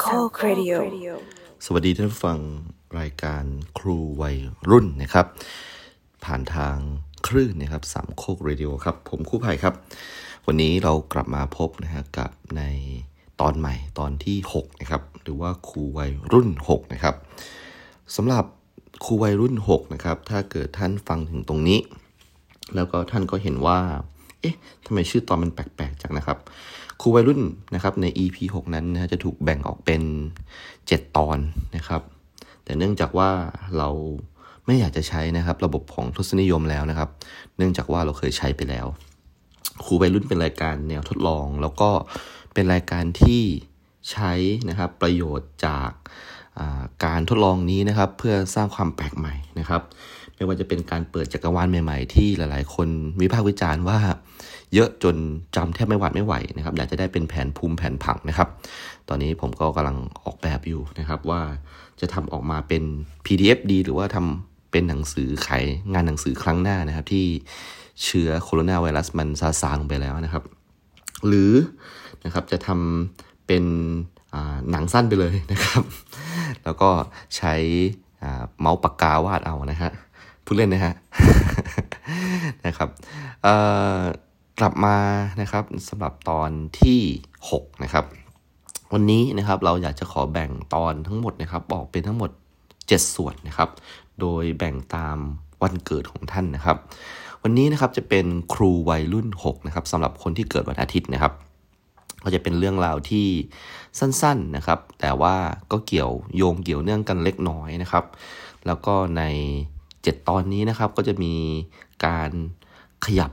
โคกเรดิโอสวัสดีท่านผู้ฟังรายการครูไวรุ่นนะครับ ผ่านทางคลื่นนะครับสามโคกเรดิโอครับ ผมครูไผ่ครับ วันนี้เรากลับมาพบนะฮะกับในตอนใหม่ตอนที่ 6 นะครับ หรือว่าครูไวรุ่น 6 นะครับสำหรับครูไวรุ่น 6 นะครับ ถ้าเกิดท่านฟังถึงตรงนี้ แล้วก็ท่านก็เห็นว่า เอ๊ะทำไมชื่อตอนมันแปลกๆจังนะครับ ครูวัยรุ่นนะครับใน EP 6 นั้นนะจะถูกแบ่งออกเป็น 7 ตอนนะครับ แต่เนื่องจากว่าเราไม่อยากจะใช้นะครับ ระบบของทศนิยมแล้วนะครับ เนื่องจากว่าเราเคยใช้ไปแล้วครูวัยรุ่นเป็นรายการแนวทดลอง แล้วก็เป็นรายการที่ใช้นะครับประโยชน์จากาการทดลองนี้นะครับ เพื่อสร้างความแปลกใหม่นะครับ ไม่ว่าจะเป็นการเปิดจักรวาลใหม่ ๆ ที่หลาย ๆ คนวิพากษ์วิจารณ์ว่า เยอะจนจำแทบไม่หวัดไม่ไหวนะครับอยากจะได้เป็นแผนภูมิแผนผังนะครับ ตอนนี้ผมก็กำลังออกแบบอยู่นะครับว่าจะทำออกมาเป็น PDF ดี หรือว่าทำเป็นหนังสือขายงานหนังสือครั้งหน้านะครับที่เชื้อโคโรนาไวรัสมันซาซาลงไปแล้วนะครับ หรือนะครับจะทำเป็นหนังสั้นไปเลยนะครับ แล้วก็ใช้เมาส์ปากกาวาดเอานะฮะพูดเล่นนะฮะนะครับ กลับมานะครับสำหรับตอนที่ 6 นะครับ วันนี้นะครับเราอยากจะขอแบ่งตอนทั้งหมดนะครับ ออกเป็นทั้งหมด 7 ส่วนนะครับ โดยแบ่งตามวันเกิดของท่านนะครับ วันนี้นะครับจะเป็นครูวัยรุ่น 6 นะครับสำหรับคนที่เกิดวันอาทิตย์นะครับ ก็จะเป็นเรื่องราวที่สั้นๆนะครับ แต่ว่าก็เกี่ยวโยงเกี่ยวเนื่องกันเล็กน้อยนะครับ แล้วก็ใน 7 ตอนนี้นะครับก็จะมีการขยับ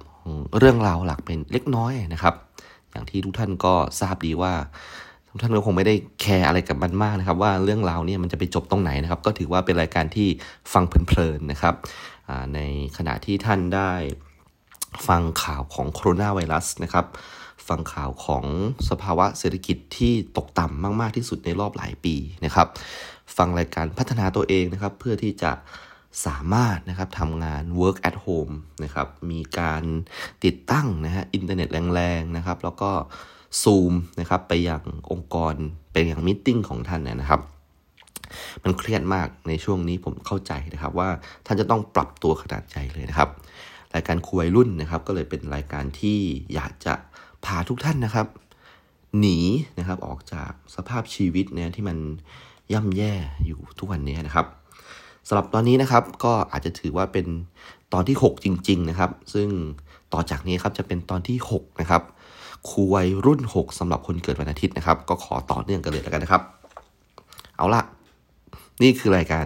เรื่องราวหลักเป็นเล็กน้อยนะครับ อย่างที่ทุกท่านก็ทราบดีว่า ทุกท่านก็คงไม่ได้แคร์อะไรกับมันมากนะครับ ว่าเรื่องราวเนี่ยมันจะไปจบตรงไหนนะครับ ก็ถือว่าเป็นรายการที่ฟังเพลินๆนะครับในขณะที่ท่านได้ฟังข่าวของโคโรนาไวรัสนะครับ ฟังข่าวของสภาวะเศรษฐกิจที่ตกต่ำมาก ๆ ที่สุดในรอบหลายปีนะครับ ฟังรายการพัฒนาตัวเองนะครับ เพื่อที่จะ สามารถนะครับทำงาน work at home นะครับ มีการติดตั้งนะฮะอินเทอร์เน็ตแรงๆนะครับ แล้วก็ซูมนะครับไปยังองค์กรไปยังมิ팅ของท่านนะครับ มันเครียดมากในช่วงนี้ผมเข้าใจนะครับว่าท่านจะต้องปรับตัวขนาดใจเลยนะครับ รายการคุยรุ่นนะครับ ก็เลยเป็นรายการที่อยากจะพาทุกท่านนะครับ หนีนะครับออกจากสภาพชีวิตเนี่ยที่มันย่ำแย่อยู่ทุกวันนี้นะครับ สำหรับตอนนี้นะครับก็อาจจะถือว่าเป็นตอนที่ 6 จริง ๆ นะครับ ซึ่งต่อจากนี้ครับจะเป็นตอนที่ 6 นะครับครูวัยรุ่น 6สำหรับคนเกิดวันอาทิตย์นะครับ ก็ขอต่อเนื่องกันเลยแล้วกันนะครับ เอาละนี่คือรายการ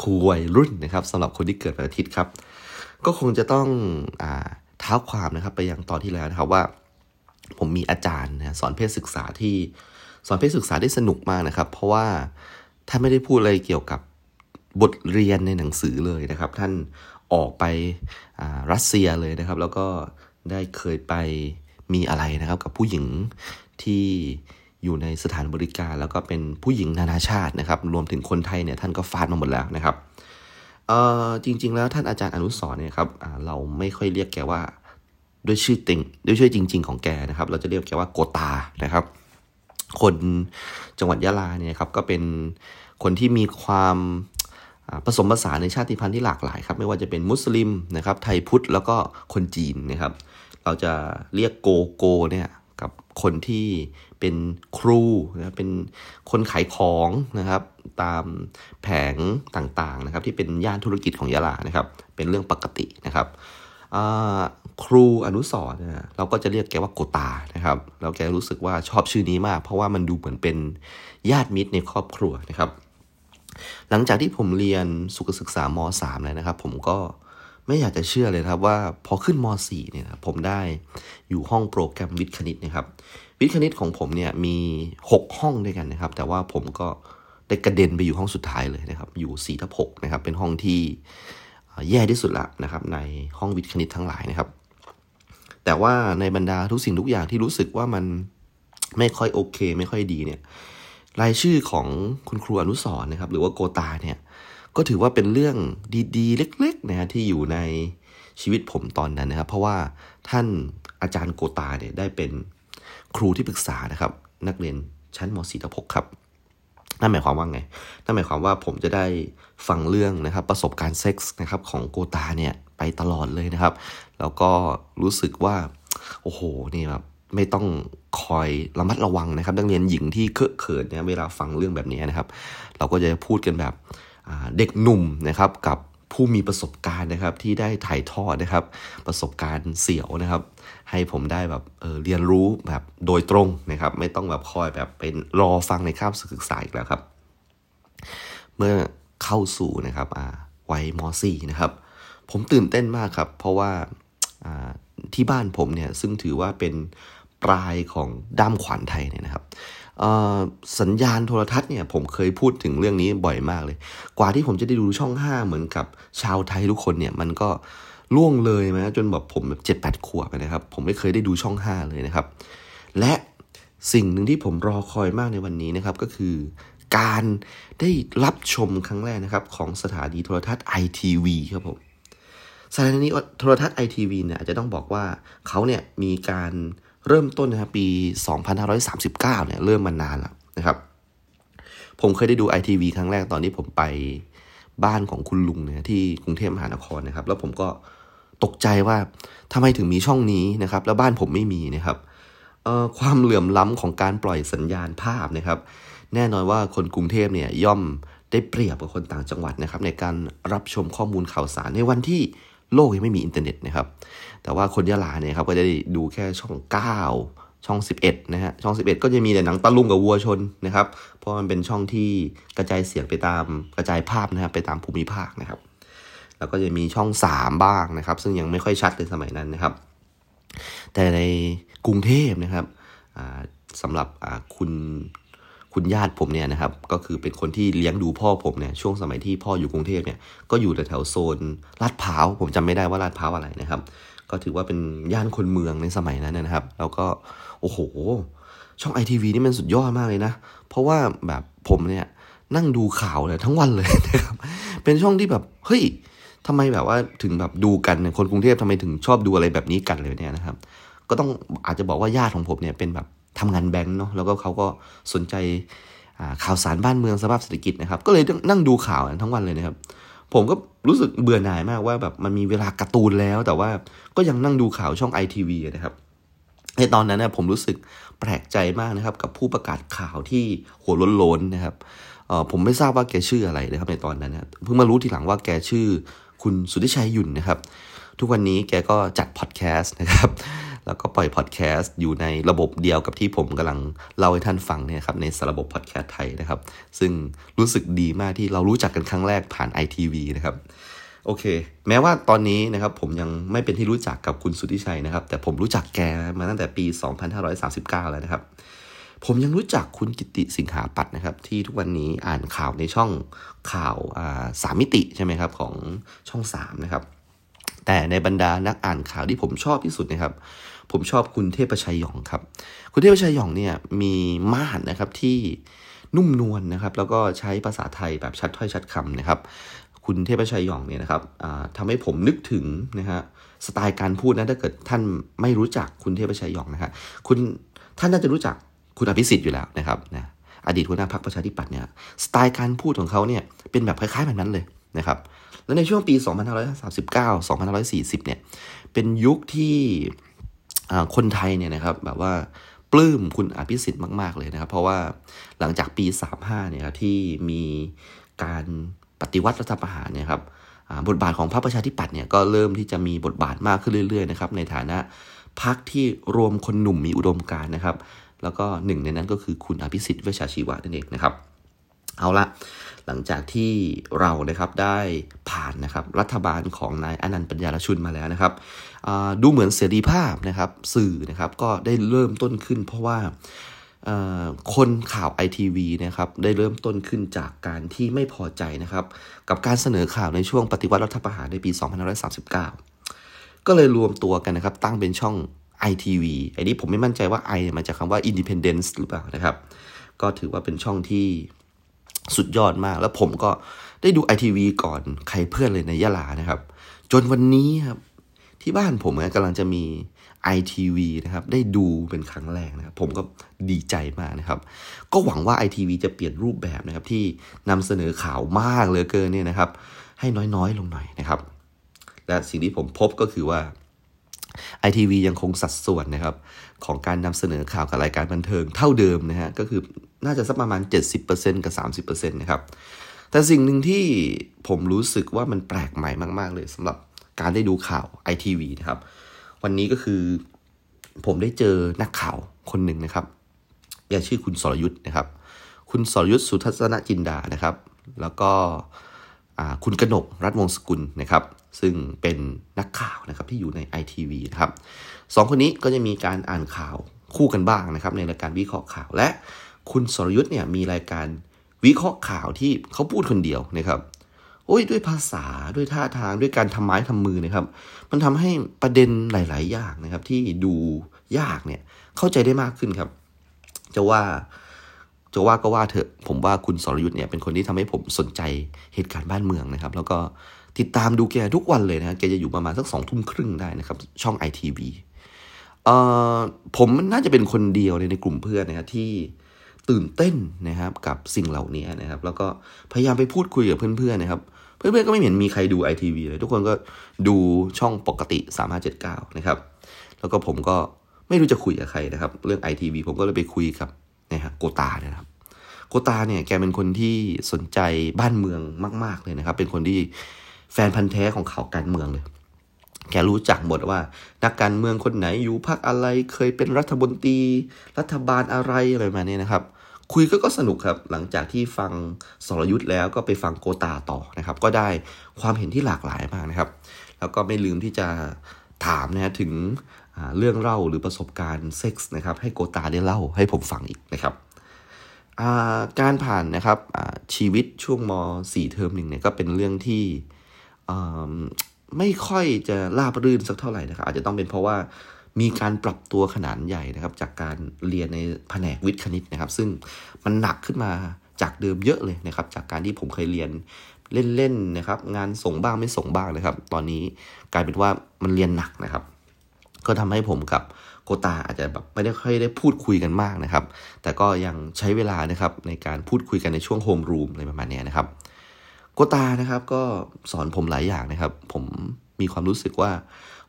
ครูวัยรุ่นนะครับสำหรับคนที่เกิดวันอาทิตย์ครับ ก็คงจะต้องอ่าเท้าความนะครับ ไปยังตอนที่แล้วนะครับว่า ผมมีอาจารย์นะสอนเพศศึกษาที่สอนเพศศึกษาได้สนุกมากนะครับ เพราะว่าถ้าไม่ได้พูดอะไรเกี่ยวกับ บทเรียนในหนังสือเลยนะครับ ท่านออกไปรัสเซียเลยนะครับ แล้วก็ได้เคยไปมีอะไรนะครับ กับผู้หญิงที่อยู่ในสถานบริการ แล้วก็เป็นผู้หญิงนานาชาตินะครับ รวมถึงคนไทยเนี่ยท่านก็ฟาดมาหมดแล้วนะครับเอ่อจริง ๆ แล้วท่านอาจารย์อนุสรเนี่ยครับเราไม่ค่อยเรียกแกว่าด้วยชื่อติงด้วยชื่อจริง ๆ ของแกนะครับ เราจะเรียกแกว่าโกตานะครับ คนจังหวัดยะลาเนี่ยครับก็เป็นคนที่มีความ ผสมผสานในชาติพันธุ์ที่หลากหลายครับไม่ว่าจะเป็นมุสลิมนะครับไทยพุทธแล้วก็คนจีนนะครับ เราจะเรียกโกโกเนี่ยกับคนที่เป็นครูนะเป็นคนขายของนะครับ ตามแผงต่างๆนะครับ ที่เป็นย่านธุรกิจของยะลานะครับ เป็นเรื่องปกตินะครับครูอนุสรเนี่ยเราก็จะเรียกแกว่าโกตานะครับ เราแกรู้สึกว่าชอบชื่อนี้มาก เพราะว่ามันดูเหมือนเป็นญาติมิตรในครอบครัวนะครับ หลังจากที่ผมเรียนสุขศึกษาม3เลยนะครับ ผมก็ไม่อยากจะเชื่อเลยครับว่าพอขึ้นม 4 เนี่ยผมได้อยู่ห้องโปรแกรมวิทย์คณิตนะครับ วิทย์คณิตของผมเนี่ยมี 6 ห้องด้วยกันนะครับ แต่ว่าผมก็ได้กระเด็นไปอยู่ห้องสุดท้ายเลยนะครับ อยู่4ทับ6นะครับ เป็นห้องที่แย่ที่สุดละนะครับ ในห้องวิทย์คณิตทั้งหลายนะครับ แต่ว่าในบรรดาทุกสิ่งทุกอย่างที่รู้สึกว่ามันไม่ค่อยโอเค ไม่ค่อยดีเนี่ย รายชื่อของคุณครูอนุสรนะครับ หรือว่าโกตาเนี่ย ก็ถือว่าเป็นเรื่องดีๆ เล็กๆนะฮะที่อยู่ในชีวิตผมตอนนั้นนะครับ เพราะว่าท่านอาจารย์โกตาเนี่ยได้เป็นครูที่ปรึกษานะครับ นักเรียนชั้นม .4 ทับ6ครับนั่นหมายความว่าไง นั่นหมายความว่าผมจะได้ฟังเรื่องนะครับประสบการณ์เซ็กส์นะครับของโกตาเนี่ยไปตลอดเลยนะครับ แล้วก็รู้สึกว่า โอ้โห นี่แบบ ไม่ต้องคอยระมัดระวังนะครับนักเรียนหญิงที่เคอะเขินเนี่ยเวลาฟังเรื่องแบบนี้นะครับ เราก็จะพูดกันแบบเด็กหนุ่มนะครับกับผู้มีประสบการณ์นะครับที่ได้ถ่ายทอดนะครับ ประสบการณ์เสี่ยวนะครับ ให้ผมได้แบบเเรียนรู้แบบโดยตรงนะครับ ไม่ต้องแบบคอยแบบเป็นรอฟังในคาบศึกษาอีกแล้วครับ เมื่อเข้าสู่นะครับวัยม .4 นะครับ ผมตื่นเต้นมากครับ เพราะว่าที่บ้านผมเนี่ยซึ่งถือว่าเป็น ปลายของด้ามขวานไทยเนี่ยนะครับสัญญาณโทรทัศน์เนี่ยผมเคยพูดถึงเรื่องนี้บ่อยมากเลย กว่าที่ผมจะได้ดูช่อง 5 เหมือนกับชาวไทยทุกคนเนี่ยมันก็ล่วงเลยมาจนแบบผมแบบเจ็ดแปดขวบนะครับ ผมไม่เคยได้ดูช่อง 5 เลยนะครับ และสิ่งหนึ่งที่ผมรอคอยมากในวันนี้นะครับก็คือการได้รับชมครั้งแรกนะครับ ของสถานีโทรทัศน์ ITV ครับผมสถานีโทรทัศน์ ITV เนี่ยอาจจะต้องบอกว่าเขาเนี่ยมีการ เริ่มต้นนะครับปี 2539 เนี่ยเริ่มมานานแล้วนะครับ ผมเคยได้ดู ITV ครั้งแรกตอนที่ผมไปบ้านของคุณลุงเนี่ยที่กรุงเทพมหานครนะครับ แล้วผมก็ตกใจว่าทำไมถึงมีช่องนี้นะครับ แล้วบ้านผมไม่มีนะครับความเหลื่อมล้ำของการปล่อยสัญญาณภาพนะครับ แน่นอนว่าคนกรุงเทพเนี่ยย่อมได้เปรียบกับคนต่างจังหวัดนะครับ ในการรับชมข้อมูลข่าวสารในวันที่ โลกยังไม่มีอินเทอร์เน็ตนะครับ แต่ว่าคนยะลาเนี่ยครับก็จะด้ดูแค่ช่อง 9 ช่อง 11 นะฮะ ช่อง 11 ก็จะมีแต่หนังตะลุงกับวัวชนนะครับ เพราะมันเป็นช่องที่กระจายเสียงไปตามกระจายภาพนะครับไปตามภูมิภาคนะครับ แล้วก็จะมีช่อง 3 บ้างนะครับ ซึ่งยังไม่ค่อยชัดในสมัยนั้นนะครับ แต่ในกรุงเทพนะครับสำหรับคุณ คุณญาติผมเนี่ยนะครับก็คือเป็นคนที่เลี้ยงดูพ่อผมเนี่ยช่วงสมัยที่พ่ออยู่กรุงเทพเนี่ยก็อยู่แถวโซนลาดพร้าวผมจำไม่ได้ว่าลาดพร้าวอะไรนะครับ ก็ถือว่าเป็นย่านคนเมืองในสมัยนั้นนะครับ แล้วก็โอ้โห ช่องไอทีวีนี่มันสุดยอดมากเลยนะ เพราะว่าแบบผมเนี่ยนั่งดูข่าวเลยทั้งวันเลยนะครับเป็นช่องที่แบบเฮ้ยทำไมแบบว่าถึงแบบดูกันเนี่ยคนกรุงเทพทำไมถึงชอบดูอะไรแบบนี้กันเลยเนี่ยนะครับ ก็ต้องอาจจะบอกว่าญาติของผมเนี่ยเป็นแบบ ทำงานแบงค์เนาะแล้วก็เขาก็สนใจข่าวสารบ้านเมืองสภาพเศรษฐกิจนะครับ ก็เลยนั่งดูข่าวทั้งวันเลยนะครับ ผมก็รู้สึกเบื่อหน่ายมากว่าแบบมันมีเวลาการ์ตูนแล้ว แต่ว่าก็ยังนั่งดูข่าวช่องไอทีวีนะครับในตอนนั้นนะผมรู้สึกแปลกใจมากนะครับ กับผู้ประกาศข่าวที่หัวล้นๆนะครับผมไม่ทราบว่าแกชื่ออะไรนะครับในตอนนั้นนะเพิ่งมารู้ทีหลังว่าแกชื่อคุณสุทธิชัยยุ่นนะครับ ทุกวันนี้แกก็จัดพอดแคสต์นะครับ แล้วก็ปล่อยพอดแคสต์อยู่ในระบบเดียวกับที่ผมกำลังเล่าให้ท่านฟังเนี่ยครับในสระบบพอดแคสต์ไทยนะครับ ซึ่งรู้สึกดีมากที่เรารู้จักกันครั้งแรกผ่าน ITV นะครับโอเค แม้ว่าตอนนี้นะครับผมยังไม่เป็นที่รู้จักกับคุณสุทธิชัยนะครับ แต่ผมรู้จักแกมาตั้งแต่ปี 2539 แล้วนะครับ ผมยังรู้จักคุณกิติสิงหาปัตนะครับ ที่ทุกวันนี้อ่านข่าวในช่องข่าวสามมิติใช่ไหมครับของช่อง3นะครับแต่ในบรรดานักอ่านข่าวที่ผมชอบที่สุดนะครับ ผมชอบคุณเทพชัยหยองครับ คุณเทพชัยหยองเนี่ยมีมาตรนะครับที่นุ่มนวลนนะครับ แล้วก็ใช้ภาษาไทยแบบชัดถ้อยชัดคำนะครับ คุณเทพชัยหยองเนี่ยนะครับทำให้ผมนึกถึงนะฮะสไตล์การพูดนะถ้าเกิดท่านไม่รู้จักคุณเทพชัยหยองนะฮะคุณท่านน่าจะรู้จักคุณอภิสิทธิ์อยู่แล้วนะครับนะอดีตหัวหน้าพรรคประชาธิปัตย์เนี่ยสไตล์การพูดของเขาเนี่ยเป็นแบบคล้ายๆแบบนั้นเลยนะครับแล้วในช่วงปี 2539 2540 เนี่ยเป็นยุคที่ คนไทยเนี่ยนะครับแบบว่าปลื้มคุณอภิสิทธิ์มาก ๆ เลยนะครับ เพราะว่าหลังจากปี 35เนี่ยครับที่มีการปฏิวัติรัฐประหารเนี่ยครับบทบาทของพรรคประชาธิปัตย์เนี่ยก็เริ่มที่จะมีบทบาทมากขึ้นเรื่อยๆนะครับในฐานะพรรคที่รวมคนหนุ่มมีอุดมการนะครับ แล้วก็หนึ่งในนั้นก็คือคุณอภิสิทธิ์เวชชาชีวะนั่นเองนะครับ เอาละ หลังจากที่เรานะครับได้ผ่านนะครับรัฐบาลของนายอนันต์ปัญญารชุนมาแล้วนะครับดูเหมือนเสรีภาพนะครับสื่อนะครับก็ได้เริ่มต้นขึ้น เพราะว่าคนข่าวไอทีวีนะครับได้เริ่มต้นขึ้นจากการที่ไม่พอใจนะครับกับการเสนอข่าวในช่วงปฏิวัติรัฐประหารในปี2539 ก็เลยรวมตัวกันนะครับตั้งเป็นช่อง ITV ไอ้นี้ผมไม่มั่นใจว่า I มาจากคำว่า Independence หรือเปล่านะครับ ก็ถือว่าเป็นช่องที่ สุดยอดมาก แล้วผมก็ได้ดู ITV ก่อนใครเพื่อนเลยในยะลานะครับ จนวันนี้ครับที่ที่บ้านผมกำลังจะมี ITV นะครับ ได้ดูเป็นครั้งแรกนะครับ ผมก็ดีใจมากนะครับ ก็หวังว่า ITV จะเปลี่ยนรูปแบบนะครับ ที่นำเสนอข่าวมากเหลือเกินเนี่ยนะครับ ให้น้อยๆ ลงหน่อยนะครับ และสิ่งที่ผมพบก็คือว่า ITV ยังคงสัดส่วนนะครับ ของการนำเสนอข่าวกับรายการบันเทิงเท่าเดิมนะฮะก็คือ น่าจะสักประมาณ 70%กับ 30%นะครับ แต่สิ่งหนึ่งที่ผมรู้สึกว่ามันแปลกใหม่มาก ๆ เลยสำหรับการได้ดูข่าว ITV นะครับ วันนี้ก็คือผมได้เจอนักข่าวคนหนึ่งนะครับแกชื่อคุณสรยุทธ์นะครับ คุณสรยุทธ์สุทัศนจินดานะครับ แล้วก็คุณกนกรัฐวงศกุลนะครับ ซึ่งเป็นนักข่าวนะครับที่อยู่ใน ITV นะครับสองคนนี้ก็จะมีการอ่านข่าวคู่กันบ้างนะครับ ในรายการวิเคราะห์ข่าวและ คุณสรยุทธ์เนี่ยมีรายการวิเคราะห์ข่าวที่เขาพูดคนเดียวนะครับโอ้ยด้วยภาษาด้วยท่าทางด้วยการทำไม้ทำมือนะครับ มันทำให้ประเด็นหลาย ๆ อย่างนะครับ ที่ดูยากเนี่ยเข้าใจได้มากขึ้นครับ จะว่าจะว่าก็ว่าเถอะผมว่าคุณสรยุทธ์เนี่ยเป็นคนที่ทำให้ผมสนใจเหตุการณ์บ้านเมืองนะครับ แล้วก็ติดตามดูแกทุกวันเลยนะแกจะอยู่ประมาณสักสองทุ่มครึ่งได้นะครับ ช่องไอทีวีเอ่อผมน่าจะเป็นคนเดียวในกลุ่มเพื่อนนะครับที่ ตื่นเต้นนะครับ กับสิ่งเหล่านี้นะครับ แล้วก็พยายามไปพูดคุยกับเพื่อนๆนะครับ เพื่อนๆก็ไม่เห็นมีใครดูไอทีวีเลยทุกคนก็ดูช่องปกติ 3579 นะครับ แล้วก็ผมก็ไม่รู้จะคุยกับใครนะครับ เรื่องไอทีวีผมก็เลยไปคุยกับนะฮะโกตาเนี่ยครับ โกตาเนี่ยแกเป็นคนที่สนใจบ้านเมืองมาก ๆเลยนะครับ เป็นคนที่แฟนพันธ์แท้ของข่าวการเมืองเลยแกรู้จักหมดว่านักการเมืองคนไหนอยู่พรรคอะไรเคยเป็นรัฐมนตรีรัฐบาลอะไรอะไรมาเนี่ยนะครับ คุยก็ก็สนุกครับ หลังจากที่ฟังสรยุทธ์แล้วก็ไปฟังโกตาต่อนะครับ ก็ได้ความเห็นที่หลากหลายมากนะครับ แล้วก็ไม่ลืมที่จะถามนะถึงเรื่องเล่าหรือประสบการณ์เซ็กส์นะครับ ให้โกตาได้เล่าให้ผมฟังอีกนะครับการผ่านนะครับชีวิตช่วงม .4 เทอมหนึ่งเนี่ยก็เป็นเรื่องที่ไม่ค่อยจะราบรื่นสักเท่าไหร่นะครับ อาจจะต้องเป็นเพราะว่า มีการปรับตัวขนาดใหญ่นะครับ จากการเรียนในแผนกวิทย์คณิตนะครับ ซึ่งมันหนักขึ้นมาจากเดิมเยอะเลยนะครับ จากการที่ผมเคยเรียนเล่นๆนะครับ งานส่งบ้างไม่ส่งบ้างนะครับ ตอนนี้กลายเป็นว่ามันเรียนหนักนะครับ ก็ทำให้ผมกับโกตาอาจจะแบบไม่ได้ค่อยได้พูดคุยกันมากนะครับ แต่ก็ยังใช้เวลานะครับในการพูดคุยกันในช่วงโฮมรูมอะไรประมาณนี้นะครับโกตานะครับก็สอนผมหลายอย่างนะครับ ผมมีความรู้สึกว่า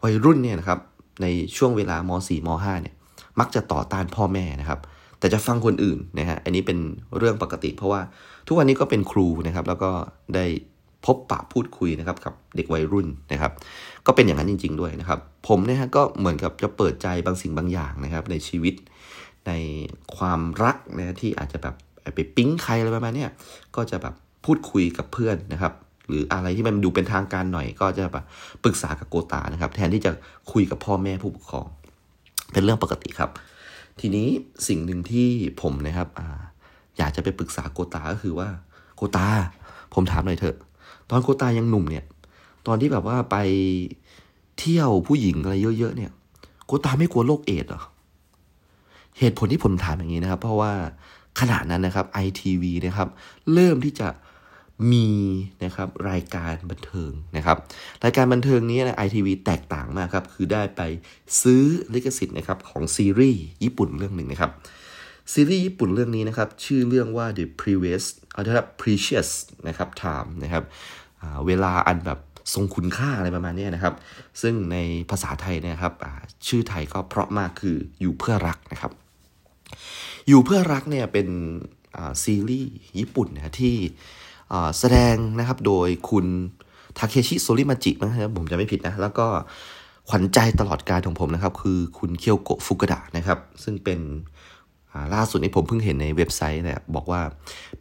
วัยรุ่นเนี่ยนะครับ ในช่วงเวลาม4ม5เนี่ยมักจะต่อต้านพ่อแม่นะครับ แต่จะฟังคนอื่นนะฮะอันนี้เป็นเรื่องปกติ เพราะว่าทุกวันนี้ก็เป็นครูนะครับ แล้วก็ได้พบปะพูดคุยนะครับกับเด็กวัยรุ่นนะครับ ก็เป็นอย่างนั้นจริง ๆด้วยนะครับ ผมนะฮะก็เหมือนกับจะเปิดใจบางสิ่งบางอย่างนะครับ ในชีวิตในความรักนะที่อาจจะแบบไปปิ๊งใครอะไรประมาณนี้ก็จะแบบพูดคุยกับเพื่อนนะครับ หรืออะไรที่มันดูเป็นทางการหน่อย ก็จะแบบปรึกษากับโกตานะครับ แทนที่จะคุยกับพ่อแม่ผู้ปกครอง เป็นเรื่องปกติครับ ทีนี้สิ่งหนึ่งที่ผมนะครับออยากจะไปปรึกษาโกตาก็คือว่าโกตา ผมถามหน่อยเถอะ ตอนโกตายังหนุ่มเนี่ย ตอนที่แบบว่าไปเที่ยวผู้หญิงอะไรเยอะๆเนี่ยโกตาไม่กลัวโรคเอดหรอเหตุผลที่ผมถามอย่างนี้นะครับ เพราะว่าขณะนั้นนะครับไอทีวีนะครับ เริ่มที่จะ มีนะครับรายการบันเทิงนะครับ รายการบันเทิงนี้นะไอทีวีแตกต่างมากครับ คือได้ไปซื้อลิขสิทธิ์นะครับของซีรีส์ญี่ปุ่นเรื่องหนึ่งนะครับซีรีส์ญี่ปุ่นเรื่องนี้นะครับ ชื่อเรื่องว่า The Previous เอาละ Precious นะครับ Time นะครับเวลาอันแบบทรงคุณค่าอะไรประมาณนี้นะครับ ซึ่งในภาษาไทยนะครับชื่อไทยก็เพราะมากคืออยู่เพื่อรักนะครับ อยู่เพื่อรักเนี่ยเป็นซีรีส์ญี่ปุ่นนะที่ แสดงนะครับโดยคุณทาเคชิโซริมาจินะครับผมจะไม่ผิดนะ แล้วก็ขวัญใจตลอดการของผมนะครับ คือคุณเคียวโกะฟุกดะนะครับ ซึ่งเป็นล่าสุดนี้ผมเพิ่งเห็นในเว็บไซต์นี่ยบอกว่า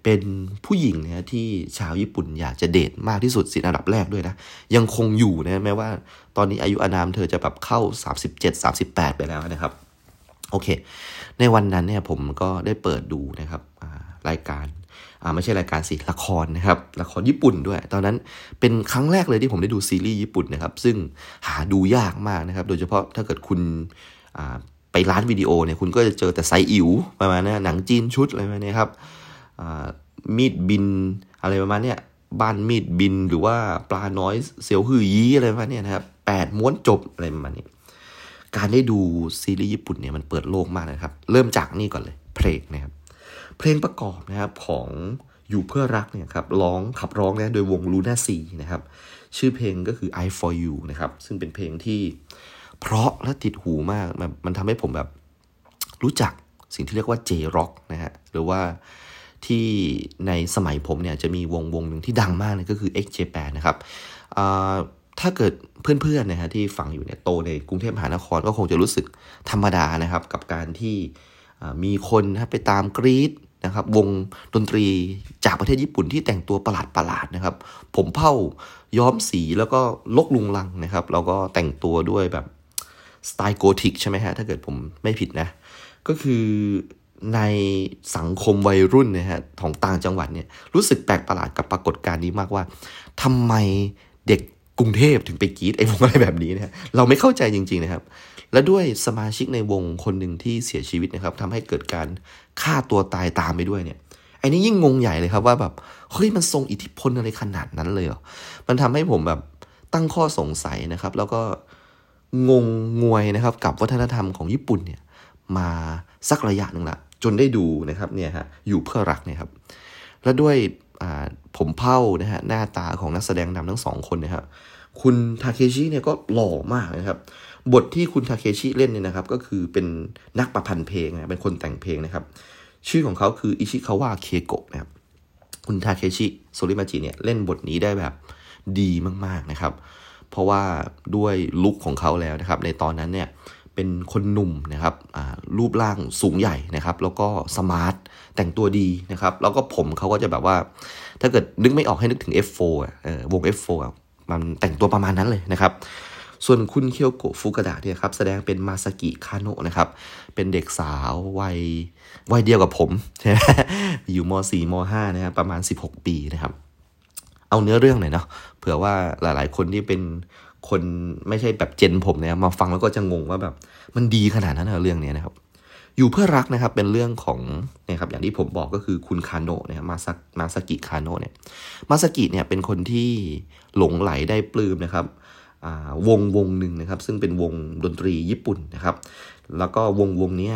เป็นผู้หญิงนะที่ชาวญี่ปุ่นอยากจะเดทมากที่สุดสิอันดับแรกด้วยนะ ยังคงอยู่นะแม้ว่าตอนนี้อายุอานามเธอจะแบบเข้า 37 38 ไปแล้วนะครับ โอเค ในวันนั้นเนี่ยผมก็ได้เปิดดูนะครับรายการ ไม่ใช่รายการสิละครนะครับละครญี่ปุ่นด้วย ตอนนั้นเป็นครั้งแรกเลยที่ผมได้ดูซีรีส์ญี่ปุ่นนะครับ ซึ่งหาดูยากมากนะครับ โดยเฉพาะถ้าเกิดคุณไปร้านวิดีโอเนี่ยคุณก็จะเจอแต่ไซอิ๋วประมาณนี้หนังจีนชุดอะไรประมาณนี้ครับมีดบินอะไรประมาณนี้บ้านมีดบินหรือว่าปลาน้อยเซียวหือยีอะไรประมาณนี้นะครับแ8ม้วนจบอะไรประมาณนี้ การได้ดูซีรีส์ญี่ปุ่นเนี่ยมันเปิดโลกมากนะครับ เริ่มจากนี่ก่อนเลยเพลงนะครับ เพลงประกอบนะครับของอยู่เพื่อรักเนี่ยครับร้องขับร้องนะโดยวงลูน่าซีนะครับ ชื่อเพลงก็คือ I for you นะครับ ซึ่งเป็นเพลงที่เพราะและติดหูมากมันทำให้ผมแบบรู้จักสิ่งที่เรียกว่า J-Rock นะฮะหรือว่าที่ในสมัยผมเนี่ยจะมีวงวงหนึ่งที่ดังมากเลยก็คือ X-J8 นะครับถ้าเกิดเพื่อนๆนะฮะที่ฟังอยู่เนี่ยโตในกรุงเทพมหานครก็คงจะรู้สึกธรรมดานะครับ กับการที่มีคนนะไปตามกรีด นะครับ วงดนตรีจากประเทศญี่ปุ่นที่แต่งตัวประหลาดประหลาดนะครับ ผมเผ้าย้อมสีแล้วก็ลกลุงลังนะครับ แล้วก็แต่งตัวด้วยแบบสไตล์โกธิกใช่ไหมฮะ ถ้าเกิดผมไม่ผิดนะ ก็คือในสังคมวัยรุ่นนะฮะของต่างจังหวัดเนี่ยรู้สึกแปลกประหลาดกับปรากฏการณ์นี้มากว่าทำไมเด็กกรุงเทพถึงไปกีดไอ้วงอะไรแบบนี้นะเราไม่เข้าใจจริง ๆนะครับ และด้วยสมาชิกในวงคนหนึ่งที่เสียชีวิตนะครับทำให้เกิดการฆ่าตัวตายตามไปด้วยเนี่ยไอ้นี่ยิ่งงงใหญ่เลยครับว่าแบบเฮ้ยมันทรงอิทธิพลอะไรขนาดนั้นเลยเหรอมันทำให้ผมแบบตั้งข้อสงสัยนะครับ แล้วก็งงงวยนะครับ กับวัฒนธรรมของญี่ปุ่นเนี่ยมาสักระยะหนึ่งละจนได้ดูนะครับเนี่ยฮะอยู่เพื่อรักเนี่ยครับ และด้วยผมเผ้านะฮะหน้าตาของนักแสดงนำทั้งสองคนนะครับคุณทาเคชิเนี่ยก็หล่อมากนะครับ บทที่คุณทาเคชิเล่นเนี่ยนะครับ ก็คือเป็นนักประพันธ์เพลงนะเป็นคนแต่งเพลงนะครับ ชื่อของเขาคืออิชิคาวะเคโกะนะครับ คุณทาเคชิโซริมาจิเนี่ยเล่นบทนี้ได้แบบดีมากๆนะครับ เพราะว่าด้วยlook ของเขาแล้วนะครับ ในตอนนั้นเนี่ยเป็นคนหนุ่มนะครับรูปร่างสูงใหญ่นะครับ แล้วก็ smart แต่งตัวดีนะครับ แล้วก็ผมเขาก็จะแบบว่า ถ้าเกิดนึกไม่ออกให้นึกถึง F4 อะวง F4 มันแต่งตัวประมาณนั้นเลยนะครับ ส่วนคุณเคียวโกะฟุกาดะเนี่ยครับแสดงเป็นมาสกิคาโนะนะครับ เป็นเด็กสาววัยวัยเดียวกับผมอยู่ม .4 ม .5 นะครับประมาณ 16 ปีนะครับ เอาเนื้อเรื่องหน่อยเนาะเผื่อว่าหลายๆ คนที่เป็นคนไม่ใช่แบบเจนผมเนี่ยมาฟังแล้วก็จะงงว่าแบบมันดีขนาดนั้นเหรอเรื่องนี้นะครับ อยู่เพื่อรักนะครับเป็นเรื่องของนะครับอย่างที่ผมบอกก็คือคุณคาโนะเนี่ยมาสักมาสกิคาโนะเนี่ยมาสกิเนี่ยเป็นคนที่หลงไหลได้ปลื้มนะครับ วงวงหนึ่งนะครับ ซึ่งเป็นวงดนตรีญี่ปุ่นนะครับ แล้วก็วงวงนี้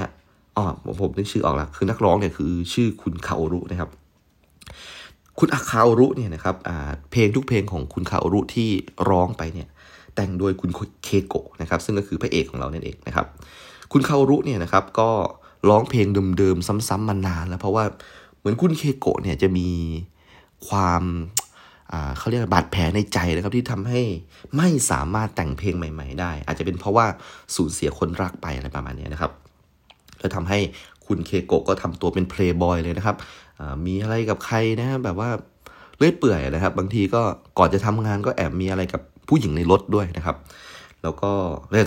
อ๋อผมนึกชื่อออกแล้วคือนักร้องเนี่ยคือชื่อคุณคาโอรุนะครับ คุณอาคาโอรุเนี่ยนะครับเพลงทุกเพลงของคุณคาโอรุที่ร้องไปเนี่ยแต่งโดยคุณเคโกะนะครับ ซึ่งก็คือพระเอกของเราเนั่นเองนะครับ คุณคาโอรุเนี่ยนะครับก็ร้องเพลงเดิมๆซ้ำๆมานานแล้วเพราะว่าเหมือนคุณเคโกะเนี่ยจะมีความ เขาเรียกบาดแผลในใจนะครับที่ทำให้ไม่สามารถแต่งเพลงใหม่ ๆ ได้ อาจจะเป็นเพราะว่าสูญเสียคนรักไปอะไรประมาณนี้นะครับแล้วทำให้คุณเคโกะก็ทำตัวเป็นเพลย์บอยเลยนะครับมีอะไรกับใครนะแบบว่าเลื่อยเปื่อยนะครับ บางทีก็ก่อนจะทำงานก็แอบมีอะไรกับผู้หญิงในรถด้วยนะครับ แล้วก็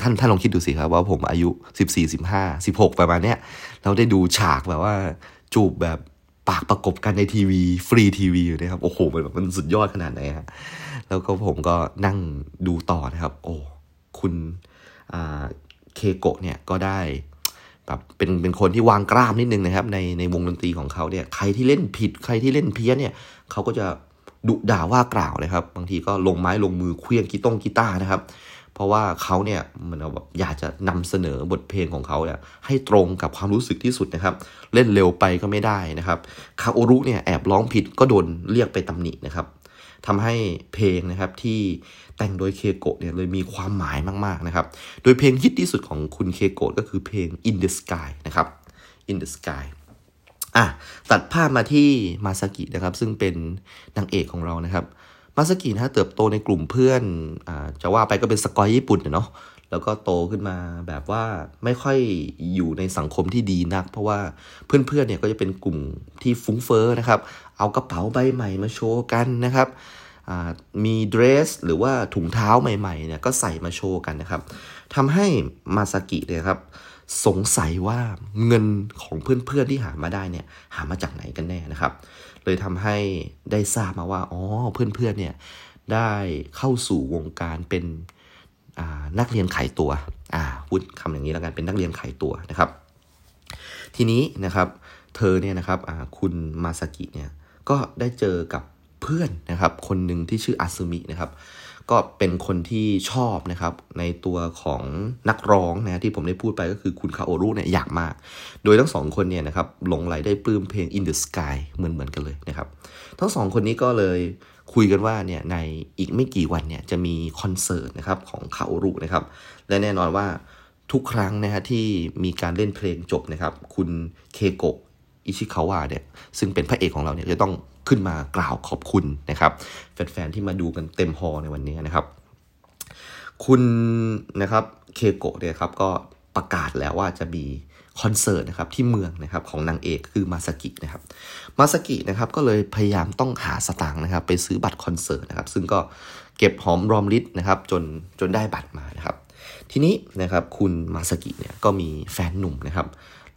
ท่านท่านลองคิดดูสิครับว่าผมอายุ 14 15 16 ประมาณเนี้ยเราได้ดูฉากแบบว่าจูบแบบ ปากประกบกันในทีวีฟรีทีวีอยู่นะครับ โอ้โหมันแบบมันสุดยอดขนาดไหนฮะแล้วก็ผมก็นั่งดูต่อนะครับ โอ้คุณเคโกะเนี่ยก็ได้แบบเป็นเป็นคนที่วางกล้ามนิดนึงนะครับ ในในวงดนตรีของเขาเนี่ยใครที่เล่นผิดใครที่เล่นเพี้ยนเนี่ยเขาก็จะดุด่าว่ากล่าวนะครับ บางทีก็ลงไม้ลงมือเคลี้ยงกีต้งกีตาร์นะครับ เพราะว่าเขาเนี่ยมันแบบอยากจะนำเสนอบทเพลงของเขาเนี่ยให้ตรงกับความรู้สึกที่สุดนะครับ เล่นเร็วไปก็ไม่ได้นะครับคาโอรุเนี่ยแอบร้องผิดก็โดนเรียกไปตำหนินะครับทำให้เพลงนะครับที่แต่งโดยเคโกะเนี่ยเลยมีความหมายมากๆนะครับ โดยเพลงฮิตที่สุดของคุณเคโกะก็คือเพลง In the Sky นะครับ In the Sky อะตัดภาพมาที่มาสกินะครับ ซึ่งเป็นนางเอกของเรานะครับ มาสกินะเติบโตในกลุ่มเพื่อนอจะว่าไปก็เป็นสกอยญี่ปุ่นเนาะแล้วก็โตขึ้นมาแบบว่าไม่ค่อยอยู่ในสังคมที่ดีนัก เพราะว่าเพื่อนๆเนี่ยก็จะเป็นกลุ่มที่ฟุ้งเฟ้อนะครับ เอากระเป๋าใบใหม่มาโชว์กันนะครับมีเดรสหรือว่าถุงเท้าใหม่ๆเนี่ยก็ใส่มาโชว์กันนะครับทำให้มาสกิเนี่ยครับสงสัยว่าเงินของเพื่อนๆที่หามาได้เนี่ยหามาจากไหนกันแน่นะครับ เลยทำให้ได้ทราบมาว่าอ๋อเพื่อนๆเนี่ยได้เข้าสู่วงการเป็นนักเรียนขายตัวอ่าพูดคำอย่างนี้แล้วกันเป็นนักเรียนขายตัวนะครับ ทีนี้นะครับเธอเนี่ยนะครับคุณมาสกิเนี่ยก็ได้เจอกับเพื่อนนะครับ คนหนึ่งที่ชื่ออาซึมินะครับ ก็เป็นคนที่ชอบนะครับในตัวของนักร้องนะที่ผมได้พูดไปก็คือคุณคาโอรุเนี่ยอยากมาก โดยทั้งสองคนเนี่ยนะครับหลงไหลได้ปลื้มเพลง In the Sky เหมือนเหมือนกันเลยนะครับ ทั้งสองคนนี้ก็เลยคุยกันว่าเนี่ยในอีกไม่กี่วันเนี่ยจะมีคอนเสิร์ตนะครับของคาโอรุนะครับและแน่นอนว่าทุกครั้งนะฮะที่มีการเล่นเพลงจบนะครับ คุณเคโกะอิชิคาวะเนี่ยซึ่งเป็นพระเอกของเราเนี่ยจะต้อง ขึ้นมากล่าวขอบคุณนะครับ แฟนๆที่มาดูกันเต็มฮอลล์ในวันนี้นะครับ คุณนะครับเคโกะเนี่ยครับก็ประกาศแล้วว่าจะมีคอนเสิร์ตนะครับที่เมืองนะครับของนางเอกคือมาสกินะครับมาสกินะครับก็เลยพยายามต้องหาสตางค์นะครับ ไปซื้อบัตรคอนเสิร์ตนะครับ ซึ่งก็เก็บหอมรอมริดนะครับจนจนได้บัตรมานะครับ ทีนี้นะครับคุณมาสกิเนี่ยก็มีแฟนหนุ่มนะครับ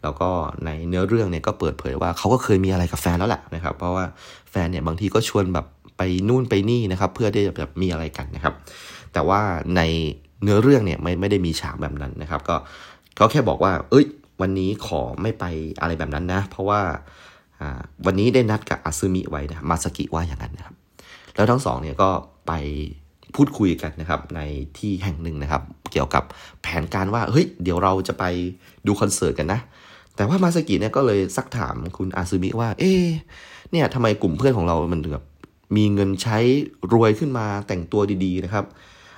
แล้วก็ในเนื้อเรื่องเนี่ยก็เปิดเผยว่าเขาก็เคยมีอะไรกับแฟนแล้วแหละนะครับ เพราะว่าแฟนเนี่ยบางทีก็ชวนแบบไปนู่นไปนี่นะครับ เพื่อที่จะแบบมีอะไรกันนะครับ แต่ว่าในเนื้อเรื่องเนี่ยไม่ไม่ได้มีฉากแบบนั้นนะครับ ก็เขาแค่บอกว่า เอ้ย วันนี้ขอไม่ไปอะไรแบบนั้นนะ เพราะว่าวันนี้ได้นัดกับอาซึมิไว้นะมาสกิว่าอย่างนั้นนะครับ แล้วทั้งสองเนี่ยก็ไปพูดคุยกันนะครับในที่แห่งหนึ่งนะครับ เกี่ยวกับแผนการว่าเฮ้ยเดี๋ยวเราจะไปดูคอนเสิร์ตกันนะ แต่ว่ามาสกิเนี่ยก็เลยซักถามคุณอาซึมิว่า เอ๊เนี่ยทำไมกลุ่มเพื่อนของเรา มันแบบมีเงินใช้รวยขึ้นมาแต่งตัวดีๆนะครับ